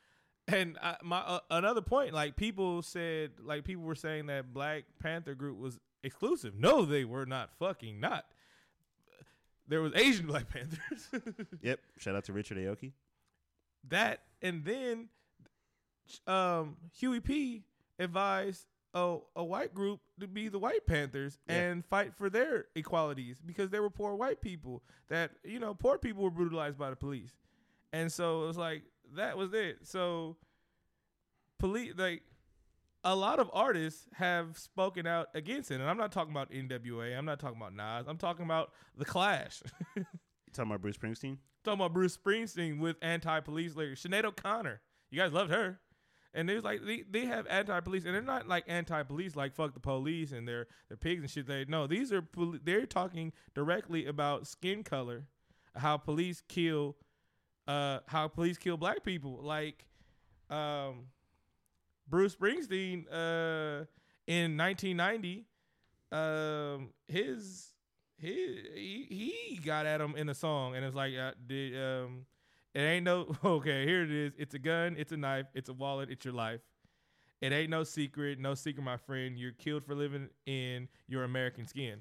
And I, my uh, another point, like people said, like people were saying that Black Panther group was exclusive. No, they were not fucking not. There was Asian Black Panthers. Yep. Shout out to Richard Aoki. that and then um Huey P advised a, a white group to be the White Panthers Yeah. and fight for their equalities because they were poor white people that you know poor people were brutalized by the police. And so it was like that was it. So police like a lot of artists have spoken out against it. And I'm not talking about NWA, I'm not talking about Nas, I'm talking about the Clash. You talking about Bruce Springsteen? talking about Bruce Springsteen with anti-police lyrics. Sinead O'Connor, you guys loved her, and they was like they, they have anti-police, and they're not like anti-police like fuck the police and they're they're pigs and shit. They no, these are they're talking directly about skin color, how police kill, uh, how police kill black people. Like, um, Bruce Springsteen, uh, in 1990, um, his he he he got at him in a song, and it's like, uh, did um, it ain't no okay. Here it is. It's a gun. It's a knife. It's a wallet. It's your life. It ain't no secret. No secret, my friend. You're killed for living in your American skin.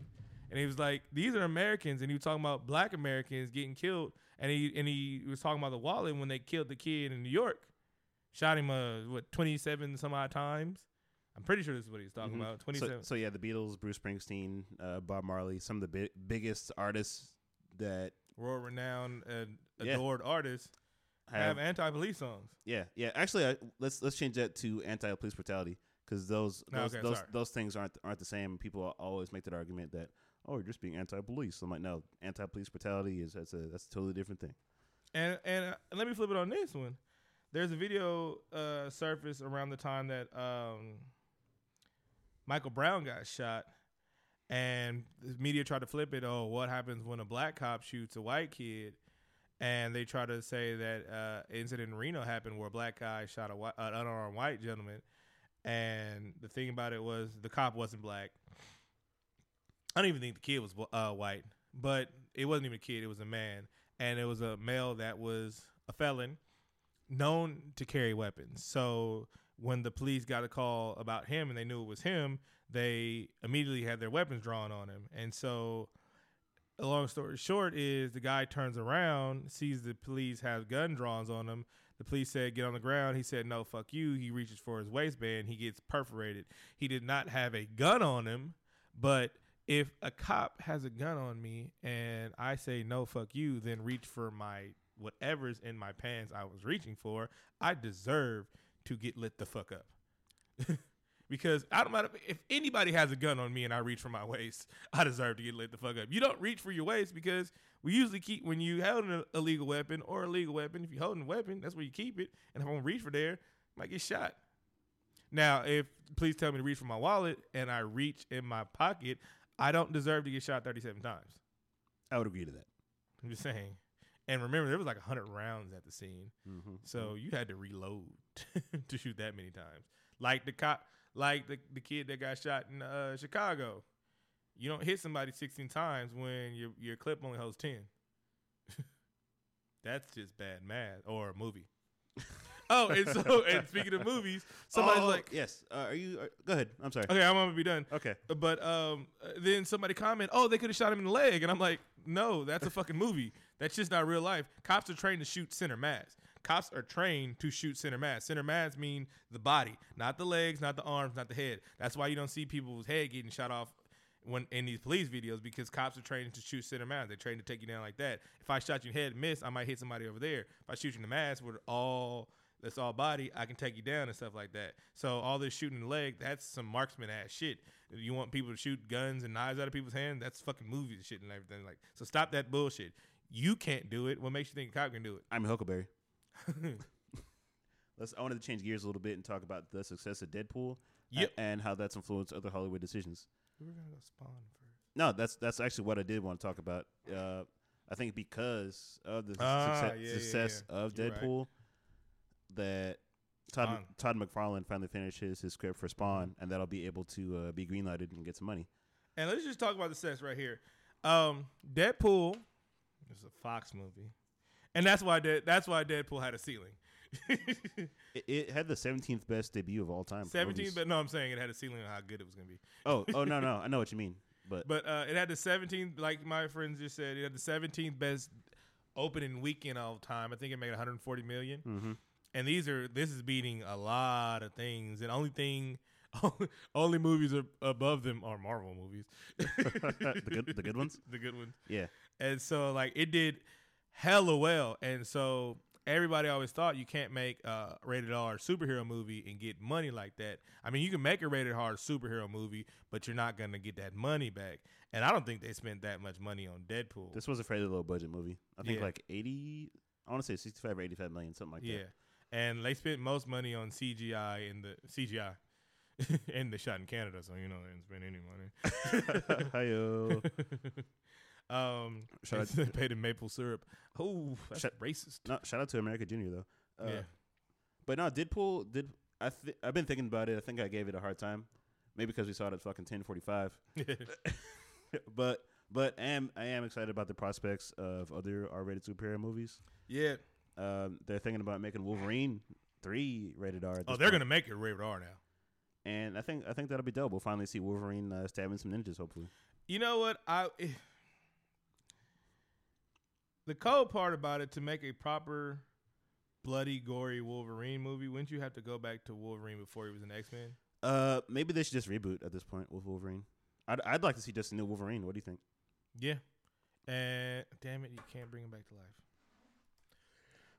And he was like, these are Americans, and he was talking about black Americans getting killed, and he and he was talking about the wallet when they killed the kid in New York, shot him uh what 27 some odd times. I'm pretty sure this is what he's talking Mhm. about. So, 27. so yeah, the Beatles, Bruce Springsteen, uh, Bob Marley, some of the bi- biggest artists that world renowned and Yeah. adored artists have, have anti-police songs. yeah, yeah. Actually, I, let's let's change that to anti-police brutality because those No, those okay, those, those things aren't aren't the same. People always make that argument that oh, you're just being anti-police. I'm like, no, anti-police brutality is that's a that's a totally different thing. And and uh, let me flip it on this one. There's a video uh surfaced around the time that um Michael Brown got shot and the media tried to flip it, oh, what happens when a black cop shoots a white kid? And they try to say that uh incident in Reno happened where a black guy shot a an unarmed white gentleman. And the thing about it was the cop wasn't black. I don't even think the kid was uh, white, but it wasn't even a kid; it was a man, and it was a male that was a felon, known to carry weapons. So when the police got a call about him and they knew it was him, they immediately had their weapons drawn on him. And so, a long story short is the guy turns around, sees the police have gun drawn on him. The police said, "Get on the ground." He said, "No, fuck you." He reaches for his waistband. He gets perforated. He did not have a gun on him, but if a cop has a gun on me and I say no, fuck you, then reach for my whatever's in my pants I was reaching for, I deserve to get lit the fuck up. because I don't matter if anybody has a gun on me and I reach for my waist, I deserve to get lit the fuck up. You don't reach for your waist because we usually keep when you held an illegal weapon or a legal weapon. If you're holding a weapon, that's where you keep it. And if I'm gonna reach for there, I might get shot. Now, if please tell me to reach for my wallet and I reach in my pocket, I don't deserve to get shot 37 times. I would agree to that. I'm just saying. And remember, there was like hundred rounds at the scene, Mm-hmm. so you had to reload to shoot that many times. Like the cop, like the the kid that got shot in uh, Chicago. You don't hit somebody sixteen times when your your clip only holds ten. That's just bad math or a movie. oh, and so and speaking of movies, somebody's Oh, like, yes. Uh, are you? Uh, go ahead. I'm sorry. okay, I'm gonna be done. Okay. But um, then somebody comment, "Oh, they could have shot him in the leg," and I'm like, "No, that's a fucking movie. That's just not real life. Cops are trained to shoot center mass. Cops are trained to shoot center mass. Center mass mean the body, not the legs, not the arms, not the head. That's why you don't see people's head getting shot off when in these police videos because cops are trained to shoot center mass. They're trained to take you down like that. If I shot you head and miss, I might hit somebody over there. If I shoot you in the mass with all that's all body, I can take you down and stuff like that. So all this shooting the leg, that's some marksman ass shit. If you want people to shoot guns and knives out of people's hands, that's fucking movies and shit and everything. Like, so stop that bullshit. You can't do it. What makes you think a cop can do it? I'm Huckleberry. Let's. I wanted to change gears a little bit and talk about the success of Deadpool. a- Yep. and how that's influenced other Hollywood decisions. we were gonna go spawn first. No, that's that's actually what I did want to talk about. Uh, I think because of the Ah, success, yeah, yeah, success yeah. of You're right. That Todd Todd McFarlane finally finishes his, script for Spawn, and that'll be able to uh, be greenlighted and get some money. And let's just talk about the sets right here. Um, Deadpool is a Fox movie, and that's why Dead, that's why Deadpool had a ceiling. It, it had the 17th best debut of all time. for Seventeen, but no, I'm saying it had a ceiling on how good it was gonna be. oh, oh no, no, I know what you mean, but But uh, it had the 17th, like my friends just said, it had the 17th best opening weekend of all time. I think it made 140 million. mhm. And these are this is beating a lot of things. And only thing, only movies above them are Marvel movies, the good the good ones. the good ones. Yeah, And so like it did hella well. And so everybody always thought you can't make a rated R superhero movie and get money like that. I mean, you can make a rated R superhero movie, but you're not gonna get that money back. And I don't think they spent that much money on Deadpool. this was a fairly low budget movie. I think Yeah. like 80. I want to say 65 or 85 million, something like yeah. that. And they spent most money on CGI in the CGI. and the shot in Canada, so you know they didn't spend any money. Hi-yo. um, Shout out- they paid in maple syrup. Oh, that's Shout- racist. No, shout out to America Junior though. Uh, yeah. But no, Deadpool did. I th- I've been thinking about it. I think I gave it a hard time, maybe because we saw it at fucking ten forty five. but but I am I am excited about the prospects of other R rated superhero movies. yeah. Um, they're thinking about making Wolverine three rated R. Oh, they're point. gonna make it rated R now. and I think I think that'll be dope. We'll finally see Wolverine uh, stabbing some ninjas. Hopefully, You know what? I the cold part about it to make a proper bloody, gory Wolverine movie, wouldn't you have to go back to Wolverine before he was an X Men? uh, maybe they should just reboot at this point with Wolverine. I'd I'd like to see just a new Wolverine. What do you think? Yeah. And damn it, you can't bring him back to life.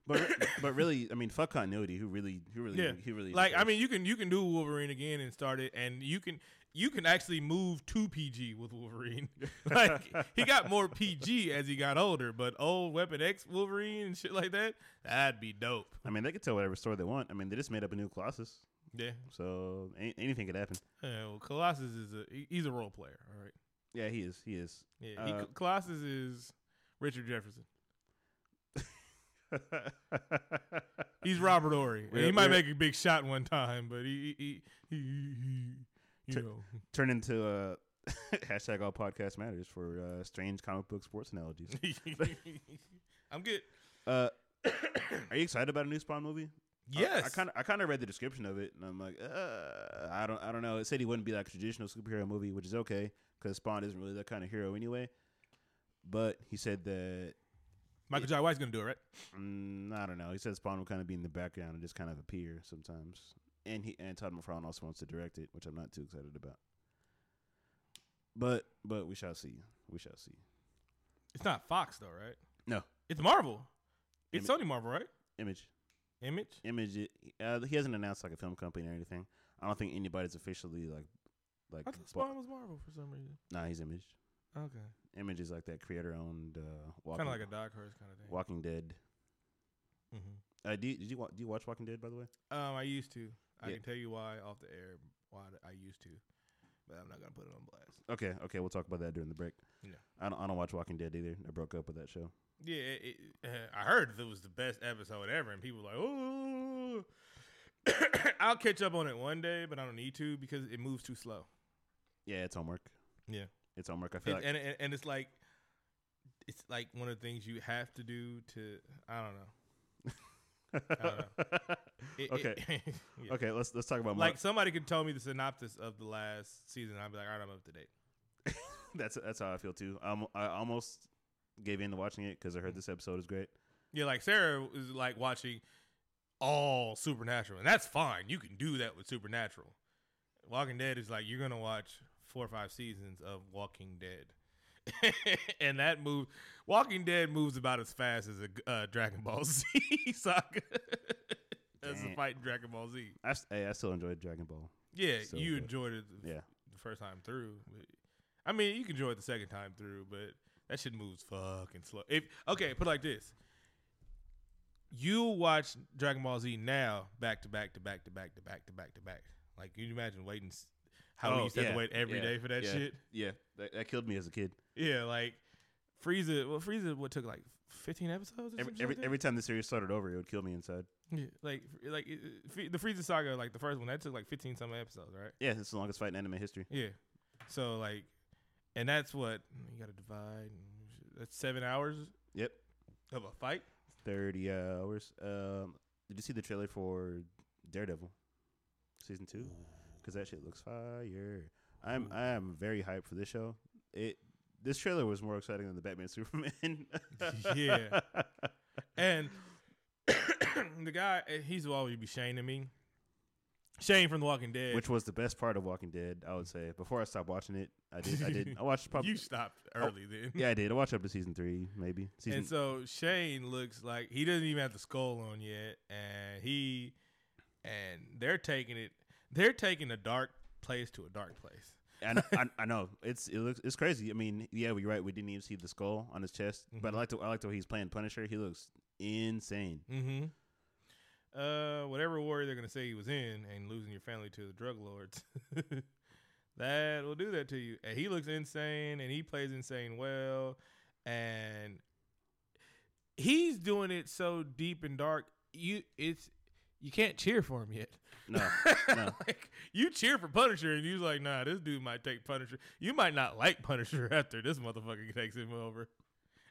But but really, I mean, fuck continuity. Who really who really Yeah. who really Like I mean, you can you can do Wolverine again and start it, and you can you can actually move to PG with Wolverine. like he got more PG as he got older, but old Weapon X Wolverine and shit like that, that'd be dope. I mean, they could tell whatever story they want. I mean, they just made up a new Colossus, Yeah. so anything could happen. Yeah, well, Colossus is a he's a role player. All right. Yeah, he is. He is. Yeah, he, Uh, Colossus is Richard Jefferson. He's Robert Horry. He might make a big shot one time, but he he he, he, he you Tur- know. Turn into a hashtag all podcast matters for uh, strange comic book sports analogies. I'm good. Uh, are you excited about a new Spawn movie? Yes. I kind of I kind of read the description of it, and I'm like, uh, I don't I don't know. It said he wouldn't be like a traditional superhero movie, which is okay because Spawn isn't really that kind of hero anyway. But he said that Michael Jai White's gonna do it, right? Mm, I don't know. He said Spawn will kind of be in the background and just kind of appear sometimes. And he and Todd McFarlane also wants to direct it, which I'm not too excited about. But but we shall see. We shall see. It's not Fox though, right? No. It's Marvel. It's Sony Marvel, right? Image, Image. image. Uh, he hasn't announced like a film company or anything. I don't think anybody's officially like like. I thought Spawn was Marvel for some reason. Nah, he's Image. Okay. Image is like that creator owned uh, Walking, Kind of like a Dark Horse kind of thing. Walking Dead. hmm Uh, do you, did you wa- do you watch Walking Dead by the way? Um, I used to. I Yeah. can tell you why off the air. Why I used to. but I'm not gonna put it on blast. Okay, okay, we'll talk about that during the break. Yeah. I don't, I don't watch Walking Dead either. I broke up with that show. Yeah, it, it, uh, I heard it was the best episode ever, and people were like, oh. I'll catch up on it one day, but I don't need to because it moves too slow. Yeah, it's homework. Yeah. It's homework. I feel And, like and, and it's like it's like one of the things you have to do to I don't know. I don't know. It- Okay. it- yeah. okay. Let's let's talk about Like somebody could tell me the synopsis of the last season, I'd be like, all right, I'm up to date. that's that's how I feel too. Um, I almost gave in to watching it because I heard this episode is great. Yeah, like Sarah is like watching all Supernatural, and that's fine. You can do that with Supernatural. Walking Dead is like you're gonna watch four or five seasons of Walking Dead, and that move, Walking Dead moves about as fast as a uh, Dragon Ball Z saga. as a Damn. fight in Dragon Ball Z. I, hey, I still enjoyed Dragon Ball. Yeah, So you good. enjoyed it the, Yeah. the first time through. I mean, you can enjoy it the second time through, but that shit moves fucking slow. If okay, put it like this: you watch Dragon Ball Z now, back to back to back to back to back to back to back. Like, can you imagine waiting? S- How we Oh, used to have yeah, to wait every day yeah, for that yeah. shit. Yeah, that, that killed me as a kid. Yeah, like Frieza. Well, Frieza what took like fifteen episodes. Or Every every, like every time the series started over, it would kill me inside. yeah, like like it- it- the Frieza saga, like the first one, that took like fifteen some episodes, right? Yeah, it's the longest fight in anime history. Yeah. So like, and that's what you got to divide. That's seven hours Yep, of a fight. thirty hours. Um, did you see the trailer for Daredevil season two? Because that shit looks fire. I'm I am very hyped for this show. It this trailer was more exciting than the Batman Superman. Yeah. And the guy, eh, he's always be Shane to me. Shane from The Walking Dead. which was the best part of Walking Dead. I would say before I stopped watching it, I did. I did. I watched probably. you stopped early then. yeah, I did. I watched up to season three, maybe season. And so Shane looks like he doesn't even have the skull on yet, and he and they're taking it. They're taking a dark place to a dark place. I, know, I, I know it's it looks it's crazy. I mean, yeah, you're right. We didn't even see the skull on his chest, but Mhm. I like the I like the way he's playing Punisher. He looks insane. Mm-hmm. Uh, whatever war they're gonna say he was in, and losing your family to the drug lords, that will do that to you. And he looks insane, and he plays insane well, and he's doing it so deep and dark. You it's you can't cheer for him yet. No, no. like you cheer for Punisher, and you're like, nah, this dude might take Punisher. You might not like Punisher after this motherfucker takes him over,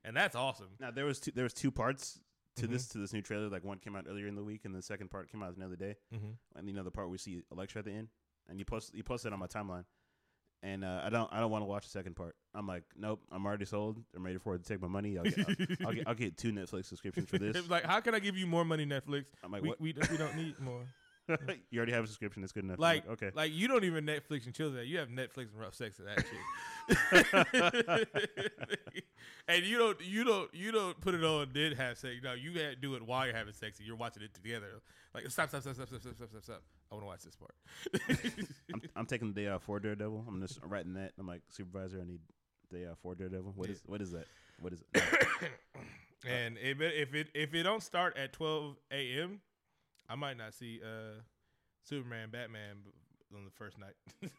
and that's awesome. Now there was two, there was two parts to Mhm. this to this new trailer. Like one came out earlier in the week, and the second part came out another day. Mm-hmm. And the part we see Elektra at the end, and you post you posted on my timeline. And uh, I don't I don't want to watch the second part. I'm like, nope, I'm already sold. I'm ready for it to take my money. I'll get, I'll, I'll get I'll get two Netflix subscriptions for this. Like, how can I give you more money, Netflix? I'm like, we, we, don't- we don't need more. you already have a subscription. It's good enough. I'm Like, okay. like you don't even Netflix and chill that. You have Netflix and rough sex and that shit. and you don't, you don't, you don't put it on. and Did have sex? No, you had to do it while you're having sex. and You're watching it together. Like stop, stop, stop, stop, stop, stop, stop, stop, stop. I want to watch this part. I'm, I'm taking the day off for Daredevil. I'm just writing that. I'm like, supervisor, I need day off for Daredevil. What is what is that? What is it? and if it, if it if it don't start at 12 a.m., I might not see uh Superman, Batman on the first night.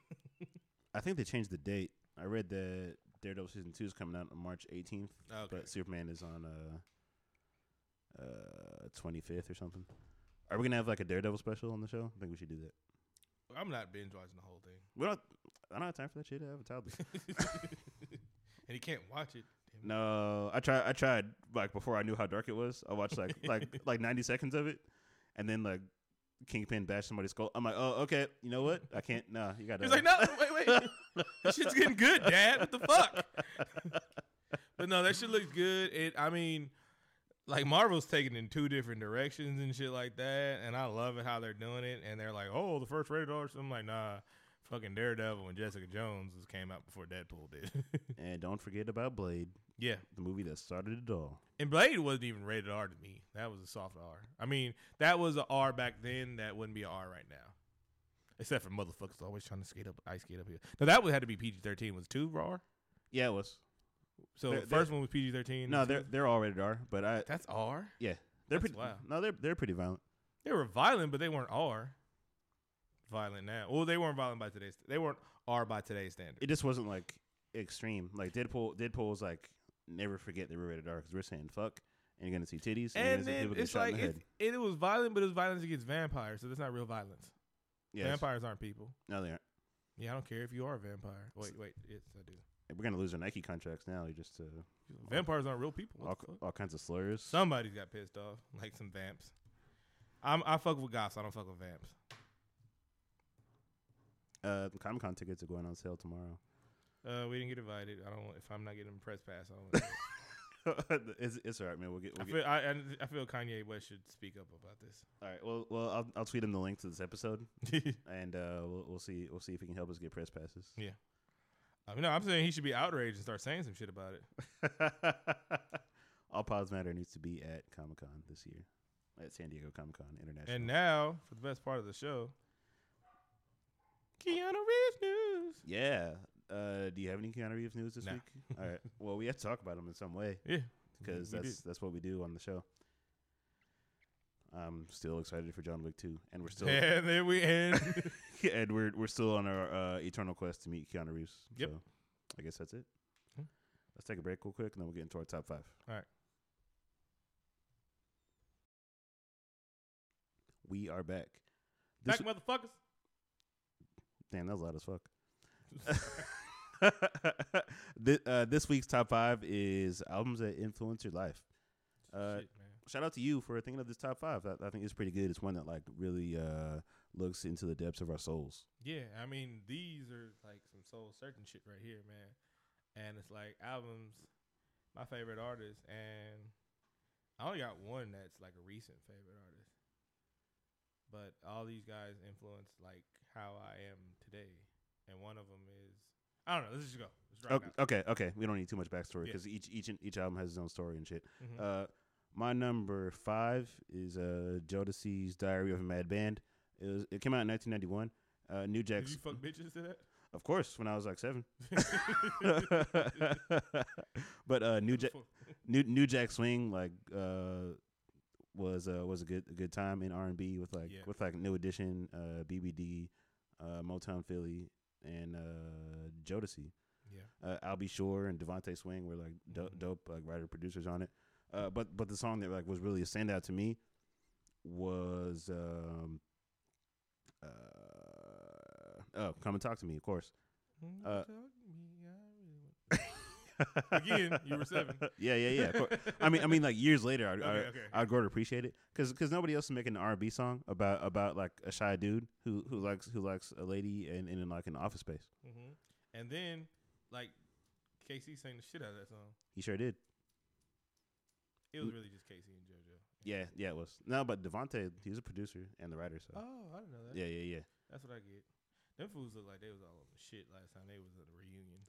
I think they changed the date. I read that Daredevil season two is coming out on March 18th, okay. but Superman is on uh uh 25th or something. Are we gonna have like a Daredevil special on the show? I think we should do that. I'm not binge watching the whole thing. We don't. I don't have time for that shit. I have a toddler. and he can't watch it. Damn no, I tried. I tried like before I knew how dark it was. I watched like like like 90 seconds of it, and then like Kingpin bashed somebody's skull. I'm like, oh okay. You know what? I can't. Nah, you gotta. He's like, no, wait, wait. this shit's getting good, Dad. What the fuck? but no, that shit looks good. It, I mean, like Marvel's taking it in two different directions and shit like that, and I love it how they're doing it. And they're like, oh, the first rated R. So I'm like, nah, fucking Daredevil and Jessica Jones just came out before Deadpool did. And don't forget about Blade, yeah, the movie that started it all. and Blade wasn't even rated R to me. That was a soft R. I mean, that was a R back then. That wouldn't be a R right now. Except for motherfuckers always trying to skate up, ice skate up here. Now that would had to be PG thirteen. Was two R? Yeah, it was. So They're- the first one was PG thirteen. No, they're they're all rated R, but I that's R. Yeah, they're that's pretty. wild. No, they're they're pretty violent. They were violent, but they weren't R. violent now. Well, they weren't violent by today's. They weren't R by today's standard. It just wasn't like extreme. Like Deadpool, Deadpool was like never forget they were rated R because we're saying fuck and you're gonna see titties and, and gonna see then people get it's shot in like the it, head. it was violent, but it was violence against vampires, so that's not real violence. Yes. Vampires aren't people. No, they aren't. Yeah, I don't care if you are a vampire. Wait, wait, yes, I do. We're gonna lose our Nike contracts now. Just uh, Vampires aren't real people. all, What the fuck? all kinds of slurs. Somebody's got pissed off, like some vamps. I'm I fuck with goths. I don't fuck with vamps. Uh, Comic Con tickets are going on sale tomorrow. Uh, we didn't get invited. I don't. If I'm not getting a press pass, I don't. it's, it's all right, man. We'll get. I We'll get feel I, I I feel Kanye West should speak up about this. all right. Well, well, I'll, I'll tweet him the link to this episode, and uh, we'll, we'll see. We'll see if he can help us get press passes. I mean, no, I'm saying he should be outraged and start saying some shit about it. All Pods Matter needs to be at Comic Con this year, at San Diego Comic Con International. And now for the best part of the show, Keanu Reeves news. yeah. Uh, do you have any Keanu Reeves news this Nah. week? All right. Well, we have to talk about him in some way Yeah, because that's did. that's what we do on the show. I'm still excited for John Wick 2, and we're still and then we end. and we're we're still on our uh, eternal quest to meet Keanu Reeves. Yep. So I guess that's it. Hmm. Let's take a break real quick, and then we'll get into our top five. All right. We are back. Back, This, motherfuckers. damn, that was loud as fuck. this, uh, this week's top five is albums that influence your life. Uh, Shit. Shout out to you for thinking of this top five. I, I think it's pretty good. It's one that like really uh, looks into the depths of our souls. Yeah, I mean these are like some soul searching shit right here, man. And it's like albums, my favorite artist, and I only got one that's like a recent favorite artist. But all these guys influence like how I am today, and one of them is I don't know. Let's just go. Let's Okay, out. okay, okay. We don't need too much backstory Yeah. because each each each album has its own story and shit. Mhm. Uh, my number five is uh Jodeci's Diary of a Mad Band. It was it came out in 1991. Uh, New Did Jack's, you fuck bitches to that? of course, when I was like seven. but uh, New Jack, New New Jack Swing like uh was uh was a good a good time in R and B with like Yeah. with like New Edition, uh BBD, uh Motown Philly, and uh Jodeci. Yeah. Uh, Al B. Sure and DeVante Swing were like do- Mhm. dope like writer producers on it. Uh, but but the song that like was really a standout to me was um uh oh come and talk to me of course Uh, Again, you were seven. yeah yeah yeah I mean I mean like years later I'd, Okay, I, okay. I'd grow to appreciate it because because nobody else is making an R&B song about about like a shy dude who who likes who likes a lady and in like an office space hmm And then, like, K-Ci sang the shit out of that song. he sure did It was really just K-Ci and JoJo. yeah yeah it was no but DeVante he's a producer and the writer so Oh, I didn't know that. yeah yeah yeah That's what I get. Them fools look like they was all on the shit last time they was at a reunion.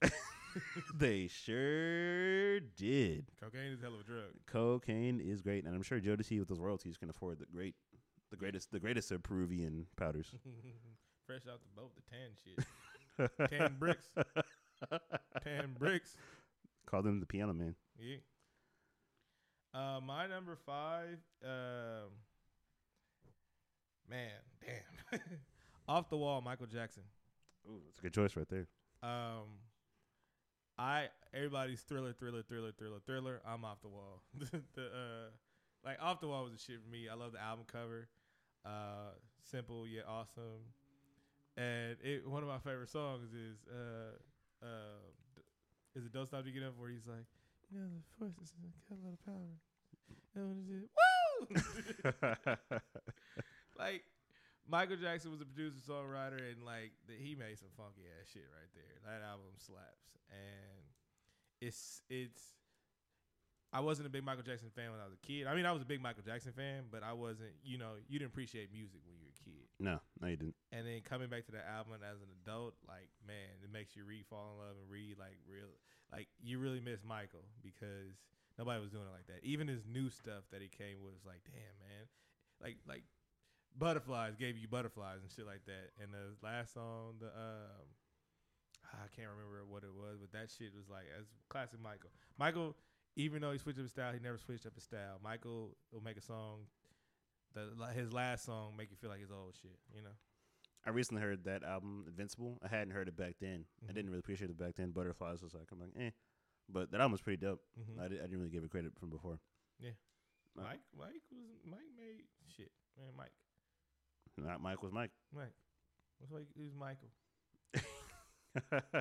they sure did. Cocaine is a hell of a drug. Cocaine is great, and I'm sure Jodeci with those royalties can afford the great, the greatest, the greatest of Peruvian powders. Fresh out the boat, the tan shit. Tan bricks. Tan bricks. Call them the Piano Man. Yeah. Uh, my number five, um, man, damn, off the wall, Michael Jackson. Ooh, that's a good choice right there. Um, I everybody's thriller, thriller, thriller, thriller, thriller. I'm off the wall. the uh, like off the wall was a shit for me. I love the album cover. Uh, simple yet awesome. And it one of my favorite songs is uh uh is it Don't Stop to Get Up where he's like, you know, the force is got a lot of power. And what is it? Woo! like Michael Jackson was a producer songwriter and like the, he made some funky ass shit right there. That album slaps and it's it's I wasn't a big Michael Jackson fan when I was a kid. I mean, I was a big Michael Jackson fan, but I wasn't, you know, you didn't appreciate music when you were a kid. No, no, you didn't. And then coming back to the album as an adult, like man, it makes you re fall in love and read like real, like you really miss Michael because nobody was doing it like that. Even his new stuff that he came with was like, damn man, like like butterflies gave you butterflies and shit like that. And the last song, the um, I can't remember what it was, but that shit was like as classic Michael. Michael, even though he switched up his style, he never switched up his style. Michael will make a song. The, his last song make you feel like his old shit, you know. I recently heard that album, Invincible. I hadn't heard it back then. I Mhm. didn't really appreciate it back then. Butterflies was like, I'm like, eh. But that album was pretty dope. Mhm. I, did, I didn't really give it credit from before. Uh, Mike, Mike was Mike made shit, man. Mike, Not Mike was Mike. Mike. What's like? Who's Michael?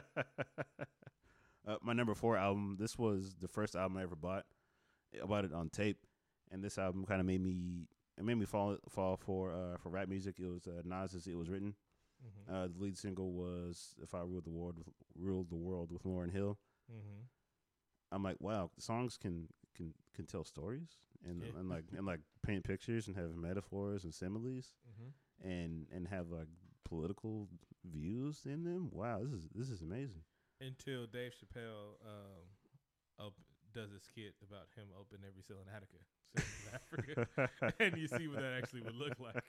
uh, my number four album. This was the first album I ever bought. I bought it on tape, and this album kind of made me. It made me fall fall for uh, for rap music. It was uh, Nas's "It Was Written." Mm-hmm. Uh, the lead single was "If I Ruled the World with, Ruled the World" with Lauryn Hill. mm-hmm. I'm like, wow, songs can can can tell stories and Yeah. and like and like paint pictures and have metaphors and similes Mm-hmm. and and have like political views in them. Wow, this is this is amazing. Until Dave Chappelle um, does a skit about him opening every cell in Attica, in Africa, and you see what that actually would look like.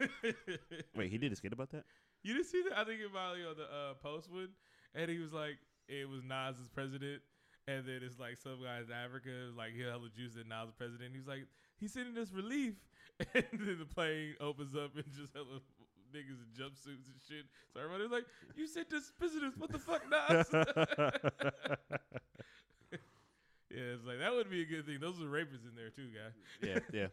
Wait, he did a skit about that? You didn't see that? I think it probably on the uh, post one, and he was like, it was Nas as president, and then it's like some guy in Africa, like he hella juice that Nas president. He's like, he's sending us relief, and then the plane opens up and just hella niggas in jumpsuits and shit. So everybody's like, you sent us prisoners, what the fuck, Nas? Yeah, it's like that would be a good thing. Those are rapists in there too, guy. yeah, yeah.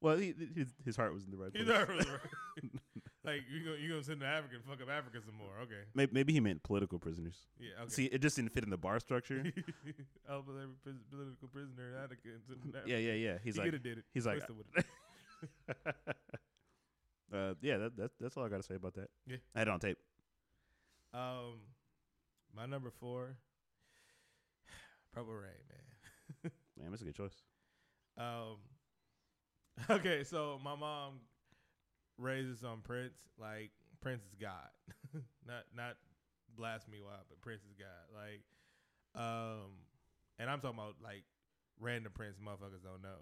Well, he, his his heart was in the right place. not really right. like you gonna you gonna send the African fuck up Africa some more? Okay, Maybe, maybe he meant political prisoners. yeah, okay. See, it just didn't fit in the bar structure. I'll every pris- political prisoner in Attica. that. yeah, yeah, yeah. He's he like, have did it. he's like- would've- uh, yeah. That, that that's all I got to say about that. Yeah. I had it on tape. um, my number four, Purple Rain, man. Man, that's a good choice. Um, okay, so my mom raises on Prince. Like Prince is God, not not blasphemy wild, but Prince is God. Like, um, and I'm talking about like random Prince motherfuckers don't know.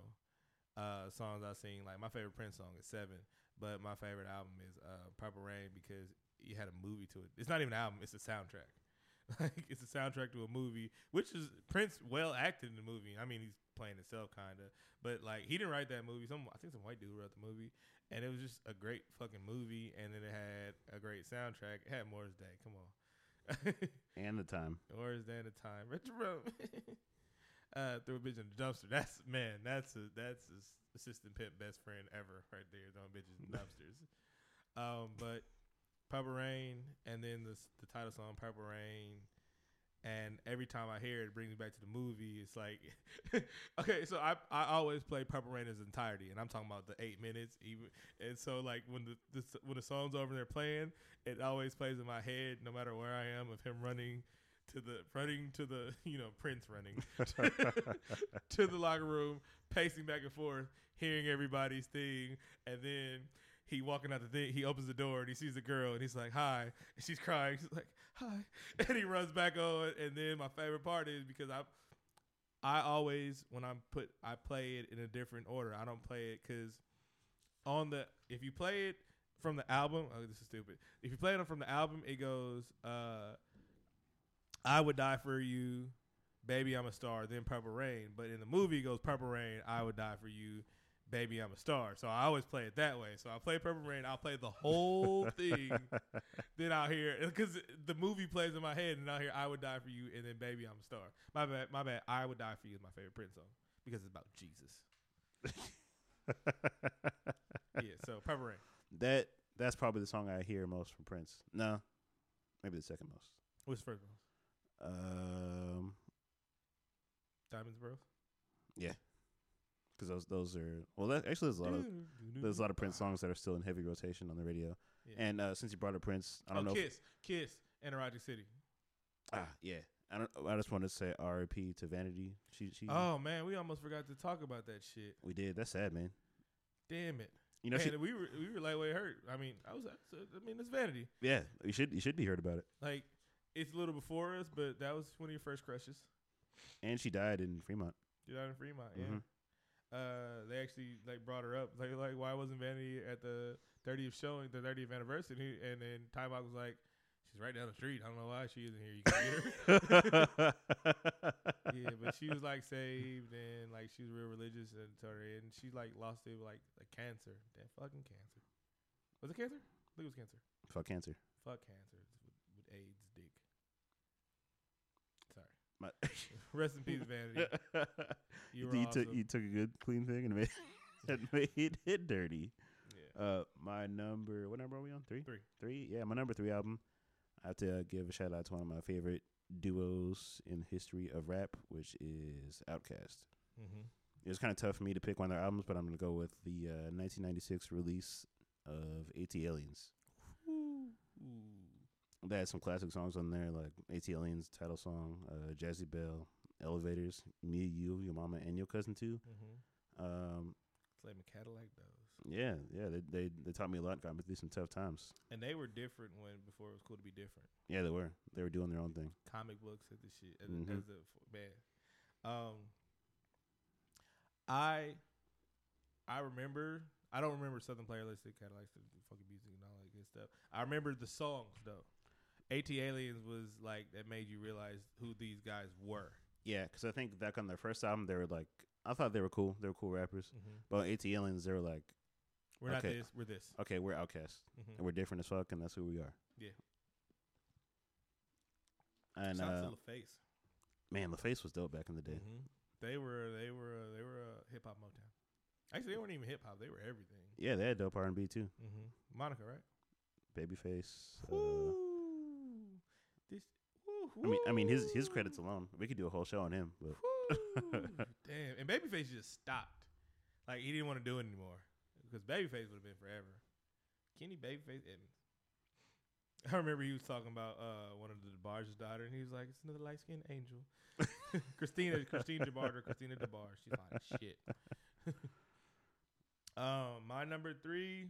Uh, songs I've seen. Like my favorite Prince song is Seven, but my favorite album is uh Purple Rain because he had a movie to it. It's not even an album; it's a soundtrack. Like it's a soundtrack to a movie, which is Prince well acted in the movie. I mean, he's playing himself kind of, but like he didn't write that movie. Some I think some white dude wrote the movie, and it was just a great fucking movie. And then it had a great soundtrack. It had Morris Day. Come on, And the time. Morris Day and the time. Retro. uh, threw a bitch in the dumpster. That's man. That's a that's a assistant pimp best friend ever right there. Throwing bitches in dumpsters. Um, but Purple Rain, and then the the title song Purple Rain, and every time I hear it, it brings me back to the movie. It's like, okay, so I I always play Purple Rain in its entirety, and I'm talking about the eight minutes even. And so like when the, the when the song's over and they're playing, it always plays in my head, no matter where I am, of him running to the running to the you know Prince running to the locker room, pacing back and forth, hearing everybody's thing, and then he walking out the thing. He opens the door and he sees the girl and he's like, "Hi," and she's crying. She's like, "Hi," and he runs back on. And then my favorite part is because I, I always when I'm put I play it in a different order. I don't play it because on the if you play it from the album, oh this is stupid. If you play it from the album, it goes, uh, "I would die for you." Baby, I'm a star, then Purple Rain. But in the movie, it goes Purple Rain, I would die for you, Baby, I'm a star. So I always play it that way. So I play Purple Rain, I'll play the whole thing, then I'll hear because the movie plays in my head, and I'll hear I would die for you, and then Baby, I'm a star. My bad, my bad. I would die for you is my favorite Prince song because it's about Jesus. Yeah, so Purple Rain. that that's probably the song I hear most from Prince. No, maybe the second most. What's the first most? Um, Diamonds Bros. Because those those are well. That, actually, there's a lot of there's a lot of Prince songs that are still in heavy rotation on the radio. Yeah. And uh, since you brought up Prince, I oh, don't know. if- Kiss, Kiss, and Erotic City. ah, yeah. I don't. I just wanted to say R.I.P. to Vanity. She she. Oh man, we almost forgot to talk about that shit. we did. That's sad, man. Damn it. You know, and she, we were we were lightweight hurt. I mean, I was. I mean, it's vanity. yeah. You should you should be heard about it. Like it's a little before us, but that was one of your first crushes. And she died in Fremont. You know, in Fremont. Yeah. Mhm. Uh, they actually like brought her up. Like, like why wasn't Vanity at the 30th showing, the 30th anniversary? And then Time Out was like, she's right down the street. I don't know why she isn't here. You can get her. yeah, but she was like saved and like she was real religious and and she like lost it like like cancer. That fucking cancer. Was it cancer? I think it was cancer. Fuck cancer. Fuck cancer with, with AIDS dick. Sorry. My, Rest in peace, Vanity. You took awesome. you took a good clean thing and made and made it dirty. yeah. Uh, my number. What number are we on? Three. Three. Three. Yeah, my number three album. I have to give a shout out to one of my favorite duos in history of rap, which is Outkast. Mm-hmm. It was kind of tough for me to pick one of their albums, but I'm gonna go with the uh, 1996 release of ATLiens. They had some classic songs on there, like ATLiens title song, uh, Jazzy Belle, Elevators, Me, You, Your Mama, and Your Cousin too. Mm-hmm. Um, Slave Cadillac those. yeah, yeah, they, they they taught me a lot, got me through some tough times. And they were different when before it was cool to be different. Yeah, they were. They were doing their own thing. Comic books and the shit as, Mhm. as the man. Um, I I remember. I don't remember Southern Playalistic Cadillacs, the fucking music and all that good stuff. I remember the songs though. ATLiens was like that made you realize who these guys were. Yeah, because I think back on their first album, they were like, I thought they were cool. They were cool rappers. Mm-hmm. But ATLiens, they were like, We're not Okay. this. We're this. okay, we're Outcasts. Mm-hmm. And we're different as fuck, and that's who we are. Yeah. And Shout out uh, to LaFace. man, LaFace was dope back in the day. hmm They were they were uh, they were uh, hip hop Motown. Actually, they weren't even hip hop. They were everything. Yeah, they had dope R and B too. Mm-hmm. Monica, right? Babyface. Woo. This. Woo, I mean, I mean his his credits alone, we could do a whole show on him. But Damn. And Babyface just stopped. Like he didn't want to do it anymore because Babyface would have been forever. Kenny Babyface Evans. I remember he was talking about uh, one of the DeBarge's daughter, and he was like, "It's another light skinned angel." Christina, Christina DeBarge, or Christina DeBarge. She's as shit. um, my number three.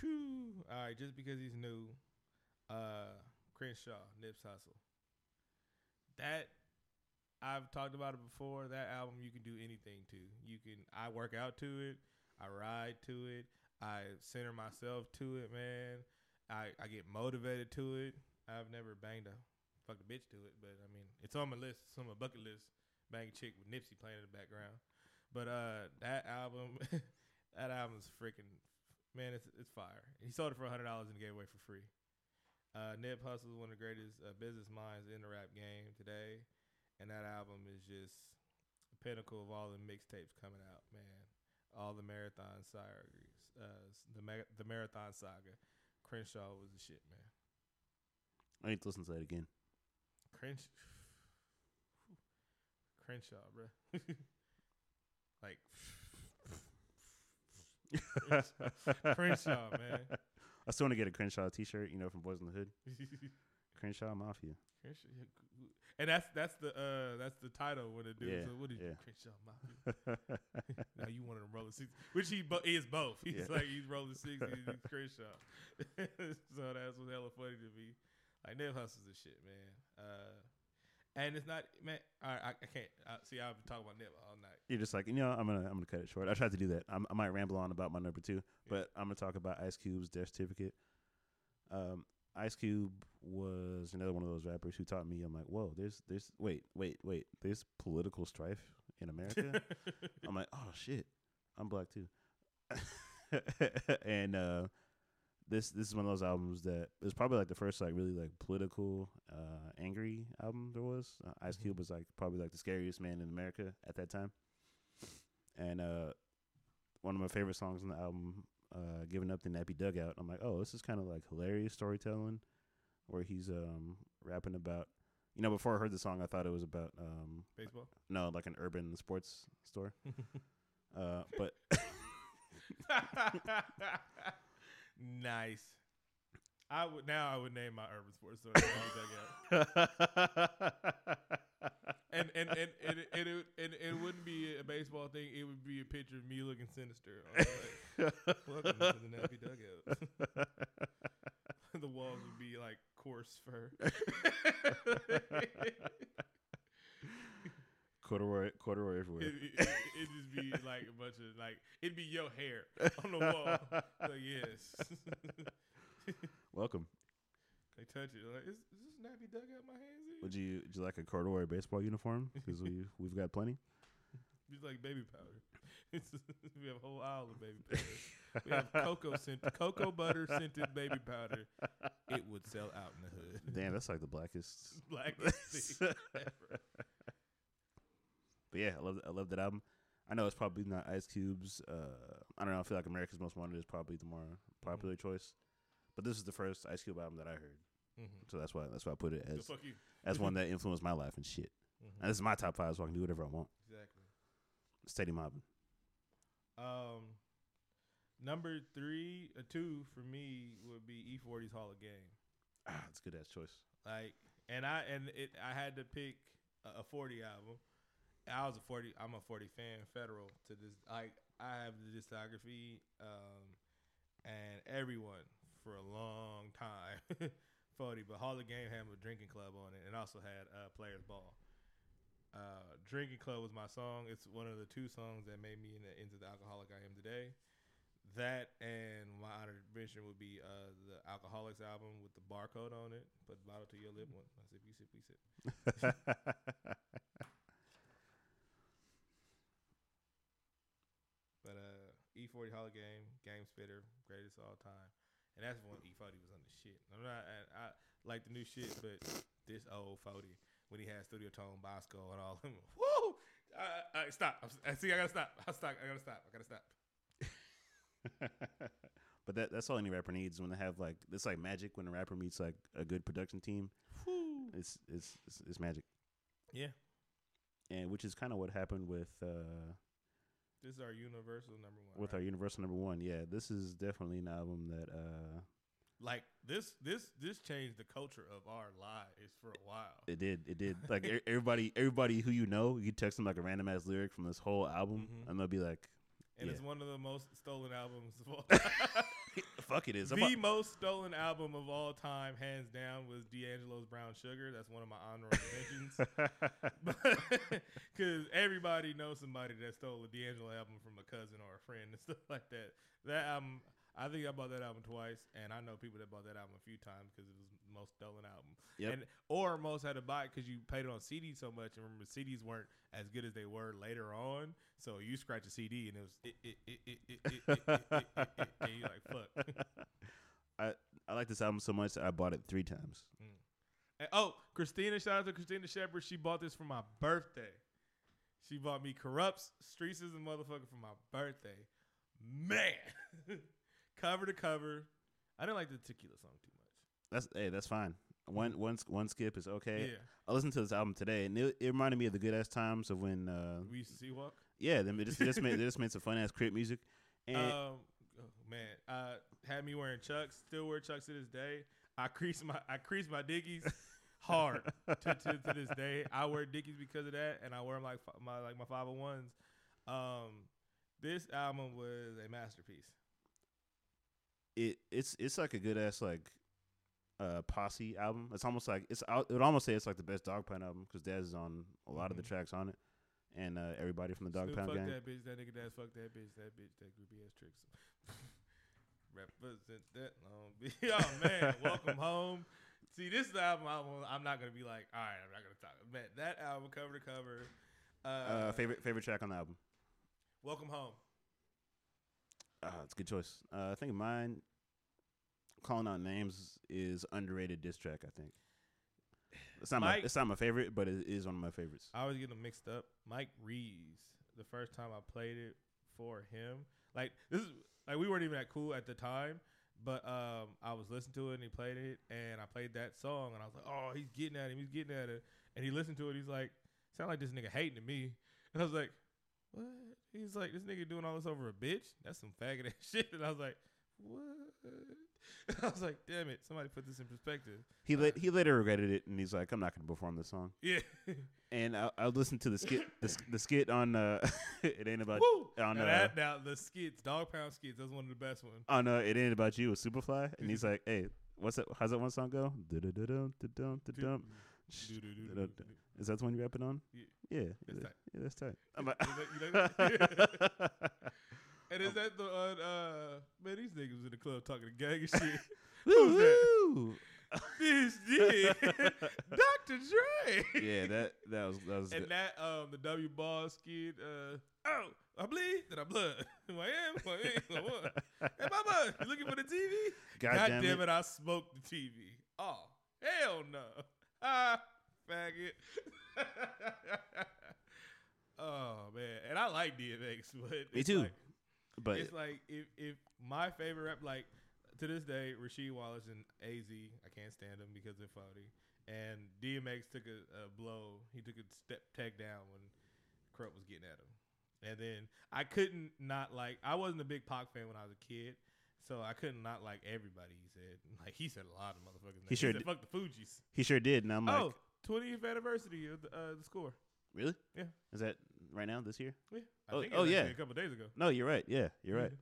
Whew, all right, just because he's new, uh, Crenshaw, Nipsey Hussle. That I've talked about it before. That album you can do anything to. You can I work out to it. I ride to it. I center myself to it, man. I, I get motivated to it. I've never banged a fucked a bitch to it, but I mean it's on my list. It's on my bucket list. Bang chick with Nipsey playing in the background. But uh that album that album's freaking man, it's it's fire. He sold it for hundred dollars and gave away for free. Uh, Nip Hussle is one of the greatest uh, business minds in the rap game today, and that album is just the pinnacle of all the mixtapes coming out. Man, all the marathon sagas, uh, the ma- the marathon saga. Crenshaw was the shit, man. I need to listen to that again. Crenshaw, Crenshaw, bro. like Crenshaw, man. I still want to get a Crenshaw T-shirt, you know, from Boys in the Hood. Crenshaw Mafia. And that's that's the uh that's the title when it do. Yeah, so what is yeah. Crenshaw Mafia? now you of them rolling six, which he bo- is both. He's Yeah. like he's rolling six, he's, he's Crenshaw. so that's what's hella funny to me. Like Nip Hussle's the shit, man. Uh, and it's not, man. All right, I, I can't uh, see. I've been talking about Nip all night. You're just like, you know, I'm gonna I'm gonna cut it short. I tried to do that. I'm, I might ramble on about my number two, but I'm gonna talk about Ice Cube's Death Certificate. Um, Ice Cube was another one of those rappers who taught me. I'm like, whoa, there's there's wait wait wait, there's political strife in America. I'm like, oh shit, I'm black too. and uh, this this is one of those albums that it was probably like the first like really like political, uh, angry album there was. Uh, Ice Mhm. Cube was like probably like the scariest man in America at that time. And uh, one of my favorite songs on the album, uh, "Giving Up the Nappy Dugout." I'm like, oh, this is kind of like hilarious storytelling, where he's um rapping about. You know, before I heard the song, I thought it was about um Baseball. no, like an urban sports store. Uh, but nice. I would now. I would name my urban sports store. And and and and it, and, it, and it wouldn't be a baseball thing. It would be a picture of me looking sinister. Like, Welcome to the Nappy Dugout. the walls would be like coarse fur. corduroy, corduroy everywhere. it, it, it'd just be like a bunch of like it'd be your hair on the wall. like yes, Welcome. they touch it. Like is, is this nappy dug out my hands in? Would you would you like a corduroy baseball uniform? Because we we've got plenty. Just like baby powder. We have a whole aisle of baby powder. we have cocoa scent, cocoa butter scented baby powder. It would sell out in the hood. Damn, that's like the blackest. Blackest thing ever. But yeah, I love I love that album. I know it's probably not Ice Cube's. Uh, I don't know. I feel like America's Most Wanted is probably the more popular choice, but this is the first Ice Cube album that I heard, Mhm. so that's why that's why I put it as as one that influenced my life and shit. Mhm. And this is my top five, so I can do whatever I want. Exactly. Steady mobbing. Um, number three, uh, two for me would be E40's Hall of Game. Ah, that's a good ass choice. Like, and I and it, I had to pick a, a 40 album. I was a 40. I'm a 40 fan. Federal to this. Like, I have the discography, um, and everyone for a long time. 40, but Hall of Game had a drinking club on it, and also had uh, Players Ball. Uh, drinking Club was my song. It's one of the two songs that made me into, into the alcoholic I am today. That and my honored mention would be uh, the Alkaholiks album with the barcode on it. Put the bottle to your lip. One. I sip, you sip, we sip. But uh, E40 Hall of Game, Game Spitter, greatest of all time. And that's when E40 was on the shit. I'm not, I, I like the new shit, but this old 40 when he had Studio Ton, Bosko, and all of them. Woo! I, stop. I'm, I see. I gotta stop. I stop. I gotta stop. I gotta stop. but that that's all any rapper needs when they have like it's like magic when a rapper meets like a good production team. Woo. It's it's it's, it's magic, Yeah. and which is kind of what happened with uh This is our universal number one. with right? our Universal number one. Yeah, this is definitely an album that uh like this this this changed the culture of our lives for a while. it did it did like everybody everybody who you know you text them like a random ass lyric from this whole album Mhm. and they'll be like, and it's one of the most stolen albums of all "Fuck it is." I'm the about- most stolen album of all time, hands down, was D'Angelo's Brown Sugar. That's one of my honorable mentions. Because everybody knows somebody that stole a D'Angelo album from a cousin or a friend and stuff like that. That album, I think I bought that album twice, and I know people that bought that album a few times because it was the most stolen album. Yep. And or most had to buy it because you paid it on CD so much, and remember CDs weren't as good as they were later on. So you scratch a CD and it was it it it it it it, it, it, it, it, and you're like fuck. I I like this album so much that I bought it three times. Mm. And, oh, Christina, shout out to Christina Shepard. She bought this for my birthday. She bought me Kurupt's, Streets is a motherfucker for my birthday. Man, cover to cover. I didn't like the tequila song too much. That's hey, that's fine. One one s- one skip is okay. Yeah, I listened to this album today, and it, it reminded me of the good ass times of when, uh, we used to see walk. yeah, them they just they just made they just made some fun ass crip music, and Um, oh, man, uh, had me wearing Chucks. Still wear Chucks to this day. I crease my I crease my Dickies hard to, to, to this day. I wear Dickies because of that, and I wear 'em like my like my five hundred ones. Um, this album was a masterpiece. It it's it's like a good ass like uh posse album. It's almost like it's I would almost say it's like the best Dogg Pound album because Daz is on a lot of the Mhm. tracks on it, and uh, everybody from the Dog Snoop Pound fuck gang. that bitch, that nigga that's fuck that bitch, that bitch, that groupie ass tricks. Represent that long beach. Oh man, welcome home. See, this is the album I'm not gonna be like, all right, I'm not gonna talk. Man, that album cover to cover. Uh, Uh, favorite favorite track on the album. Welcome home. Uh, it's a good choice. Uh, I think mine, calling out names, is underrated diss track. I think it's not my it's not my favorite, but it is one of my favorites. I always get them mixed up. Mike Reeves. The first time I played it for him, like this is like we weren't even that cool at the time, but um, I was listening to it and he played it, and I played that song, and I was like, oh, he's getting at him, he's getting at it, and he listened to it, he's like, sound like this nigga hating to me, and I was like, what? He's like, this nigga doing all this over a bitch? That's some faggot ass shit, and I was like, what? I was like, damn it, somebody put this in perspective. He la- he later regretted it, and he's like, I'm not going to perform this song. Yeah. And I, I listened to the skit the, the skit on uh, it ain't about Woo! on now, uh, that, now the skits, dog pound skits, that's one of the best ones. on uh, it ain't about you with Superfly, and he's like, hey, what's that? How's that one song go? Is that the one you're rapping on? Yeah. Yeah, That's tight. yeah, that's tight. I'm You like- you like that? And is that the uh, uh man? These niggas in the club talking gang and shit. Who's that? This did Dr. Dre. yeah, that that was that was and good. that um the W ball skid. Uh, oh, I bleed, then I blood. Who I am, who I am, who. Hey, mama, you looking for the TV? God, God, damn, it. I smoked the TV. Oh, hell no. Ah, faggot. oh man, and I like DMX, but Me too. Like, But it's like if if my favorite rap, like to this day, Rasheed Wallace and Az, I can't stand them because they're phony. And DMX took a, a blow. He took a step tag down when Kurupt was getting at him. And then I couldn't not like. I wasn't a big Pac fan when I was a kid, so I couldn't not like everybody. He said like he said a lot of motherfuckers. He sure said, did. Fuck the Fugees. he sure did, and I'm oh, like, oh, 20th anniversary of the, uh, the score. really? Yeah. Is that right now this year? Yeah. I Oh- think it oh, was yeah. actually a couple days ago. No, you're right. Yeah, you're right.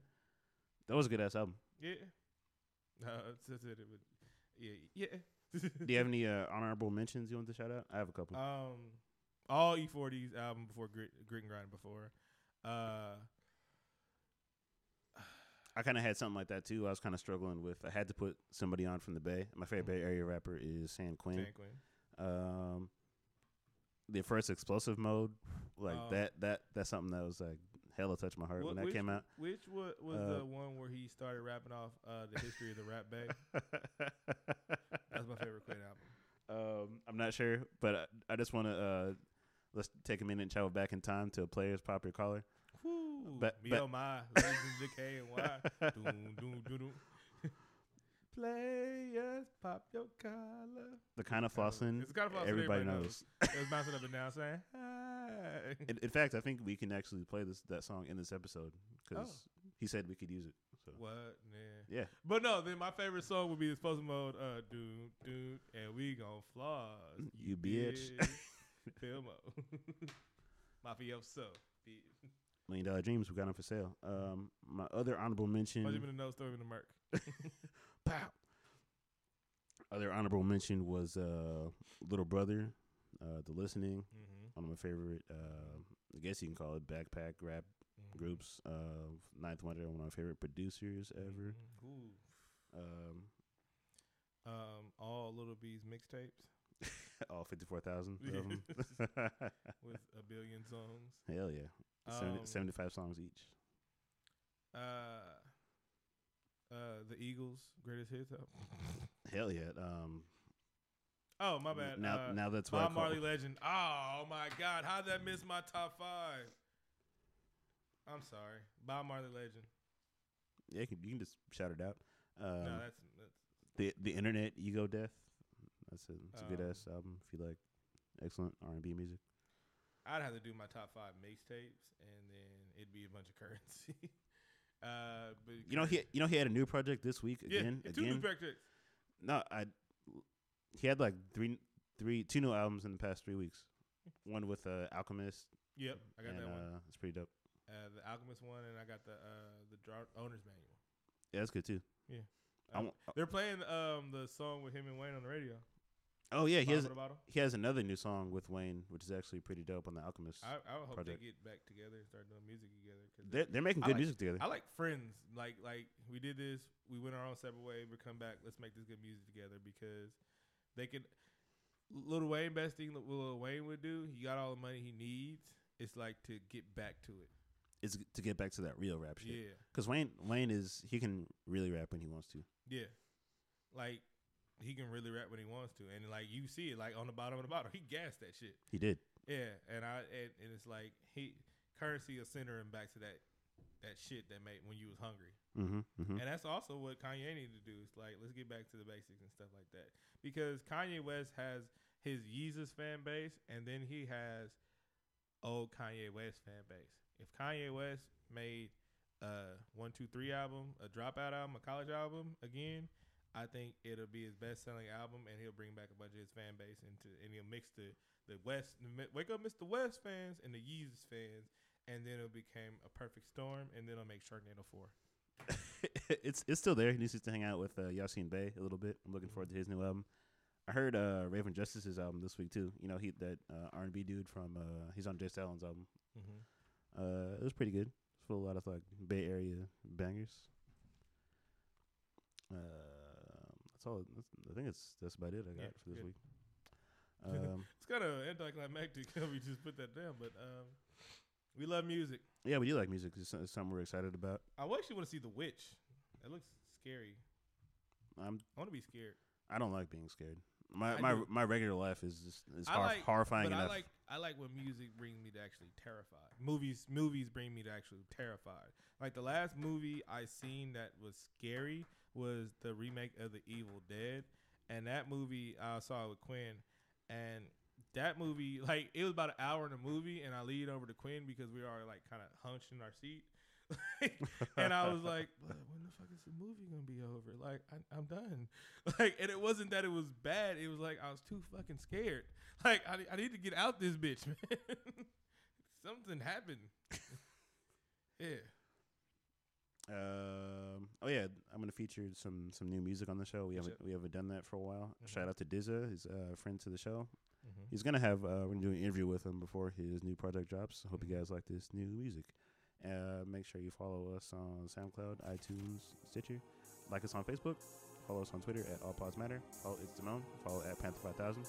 That was a good ass album. Yeah. Uh, it. Yeah, yeah. Do you have any uh, honorable mentions you want to shout out? I have a couple. Um, all E40's album before Grit, Grit and Grind before. Uh, I kind of had something like that too. I was kind of struggling with. I had to put somebody on from the Bay. My favorite Bay Area rapper is San Quinn. San Quinn. Um, the first explosive mode, like Oh. that. That that's something that was like hella touched my heart Wh- when that which, came out. Which wa- was Uh, the one where he started rapping off uh, the history of the rap bay? That's my favorite Quinn album. Um, I'm not sure, but I, I just want to uh, let's take a minute and travel back in time to a player's popular caller. Woo. But- Me but- oh my, losing decay and why. doom, doom, doom, doom. Players, pop your collar. The kind of I flossing It's the kind of flossing everybody, everybody knows. knows. It was bouncing up and down saying, hi. in, in fact, I think we can actually play this that song in this episode because Oh. he said we could use it. So What? Yeah. yeah, But no, then my favorite song would be this Explosive Mode, uh, dude, dude, and we gon' floss. You bitch. Filmo. Mafioso. bitch. Million Dollar Dreams. We got them for sale. Um, my other honorable mention. Punch him in the nose, throw him in the murk. Pow. Other honorable mention was uh, Little Brother, uh, The Listening, Mm-hmm. one of my favorite. Uh, I guess you can call it backpack rap Mm-hmm. groups. Uh, Ninth Wonder, one of my favorite producers ever. Mhm. Ooh. Um, Um, all Little B's mixtapes all fifty-four thousand of them. with a billion songs. Hell yeah, Seventy- Um, seventy-five songs each. Uh, uh, the Eagles' greatest hits. album. Hell yeah. Um, Oh my bad. Now, uh, now that's what I Bob. Marley legend. Oh my God, how'd that miss my top five? I'm sorry, Bob Marley legend. Yeah, you can, you can just shout it out. Um, no, that's, that's the the internet ego death. That's a it's a good Um, ass album if you like excellent R and B music. I'd have to do my top five mixtapes, and then it'd be a bunch of currency. uh, but You know he you know he had a new project this week yeah, again two new again. projects. no, I he had like three three two new albums in the past three weeks. One with uh, Alchemist. Yep, I got and, that one. uh, It's pretty dope. Uh, the Alchemist one, and I got the uh the dra- owner's manual. Yeah, that's good too. Yeah, Um, they're playing um the song with him and Wayne on the radio. Oh yeah, he has of the bottle. he has another new song with Wayne, which is actually pretty dope on the Alchemist. I, I would hope project. they get back together and start doing music together. Cause they're they're making good like- music together. I like friends. Like like we did this. We went our own separate way. We come back. Let's make this good music together because they could. Little Wayne, best thing that Lil Wayne would do. He got all the money he needs. It's like to get back to it. it. Is to get back to that real rap shit. Yeah, Because Wayne Wayne is he can really rap when he wants to. yeah. Like he can really rap when he wants to, and like you see it, like on the bottom of the bottle, he gassed that shit. He did. Yeah, and I and, and it's like he currency will send him back to that that shit that made when you was hungry. Mm-hmm. mm-hmm. And that's also what Kanye needed to do. It's like let's get back to the basics and stuff like that. Because Kanye West has his Yeezus fan base, and then he has old Kanye West fan base. If Kanye West made a one two three album, a dropout album, a college album again, I think it'll be his best selling album, and he'll bring back a bunch of his fan base into, and he'll mix the the West, Wake Up Mr. West fans and the Yeezus fans, and then it'll become a perfect storm, and then I'll make Sharknado four. it's it's still there. He needs to hang out with uh, Yasin Bey a little bit. I'm looking forward to his new album. I heard uh, Rayven Justice's album this week too. You know, he that uh, R&B dude from uh, he's on J. Stalin's album. Mm-hmm. Uh, it was pretty good. It's full of a lot of like Bay Area bangers. Uh, that's all. That's, I think it's that's about it I got Yeah, for this good. week. Um, It's kind of anticlimactic how we just put that down, but um, we love music. yeah, we do like music. It's, it's something we're excited about. I actually want to see The Witch. That looks scary. I'm I want to be scared. I don't like being scared. My I my do. my regular life is just is hor- like- horrifying but enough. I like I like when music brings me to actually terrified. Movies movies bring me to actually terrified. Like the last movie I seen that was scary was the remake of The Evil Dead, and that movie I saw with Quinn, and that movie like it was about an hour in the movie, and I leaned over to Quinn because we are like kind of hunched in our seat. and I was like, "But when the fuck is the movie gonna be over? Like, I, I'm done. Like, and it wasn't that it was bad. It was like I was too fucking scared. Like, I, I need to get out this bitch, man. Something happened. yeah. Um, oh yeah, I'm gonna feature some some new music on the show. We haven't we haven't done that for a while. Mhm. Shout out to Dizza, he's a friend to the show. Mm-hmm. He's gonna have uh, we're gonna do an interview with him before his new project drops. Hope Mhm. you guys like this new music. Uh, make sure you follow us on SoundCloud, iTunes, Stitcher. Like us on Facebook. Follow us on Twitter at All Pods Matter. Follow it's Simone. Follow at Panther Five Thousand.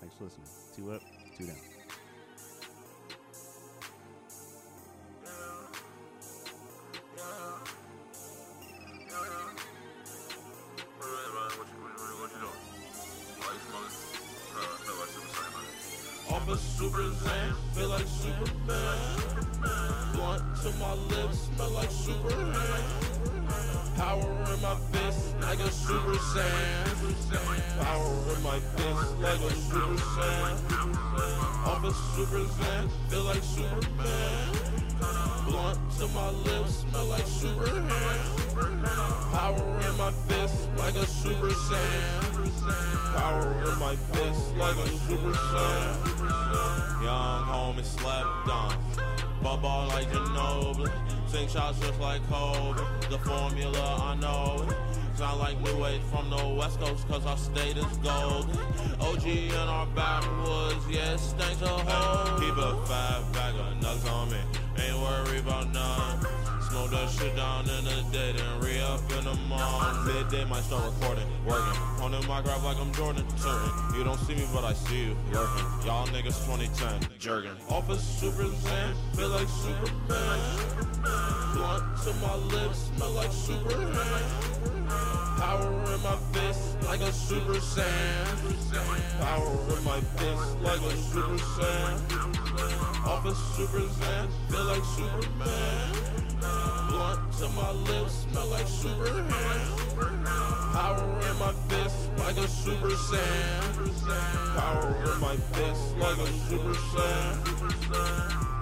Thanks for listening. Two up, two down. A super zen, feel like Superman. Blunt to my lips, smell like Superman. Power in my fist, like a super saiyan. Power in my fist, like a super saiyan. Off a super zen, feel like Superman. Blunt to my lips, smell like Superman. Power in my fist, like a super saiyan. Power in my fist, like a super saiyan. Young homie slept on. Bubble like Ginobili. Sing shots just like Kobe. The formula, I know. Sound like new age from the west coast, cause our state is golden. OG in our backwoods, yes, thanks a whole. Keep a fat bag of nuts on me. Worried about none. Smoke that shit down in the day, then re up in the morning. Midday, might start recording, working. On the mic rap like I'm Jordan, certain. You don't see me, but I see you lurking. Y'all niggas 2010, jerking. Off a super zen, feel like Superman. Blunt to my lips, smell like Superman. Power in my fist, like a super saiyan. Power in my fist, like a super saiyan. Off a super zen, feel like Superman. Blunt to my lips, smell like Superman. Power in my fist, like a super saiyan. Power in my fist, like a super saiyan.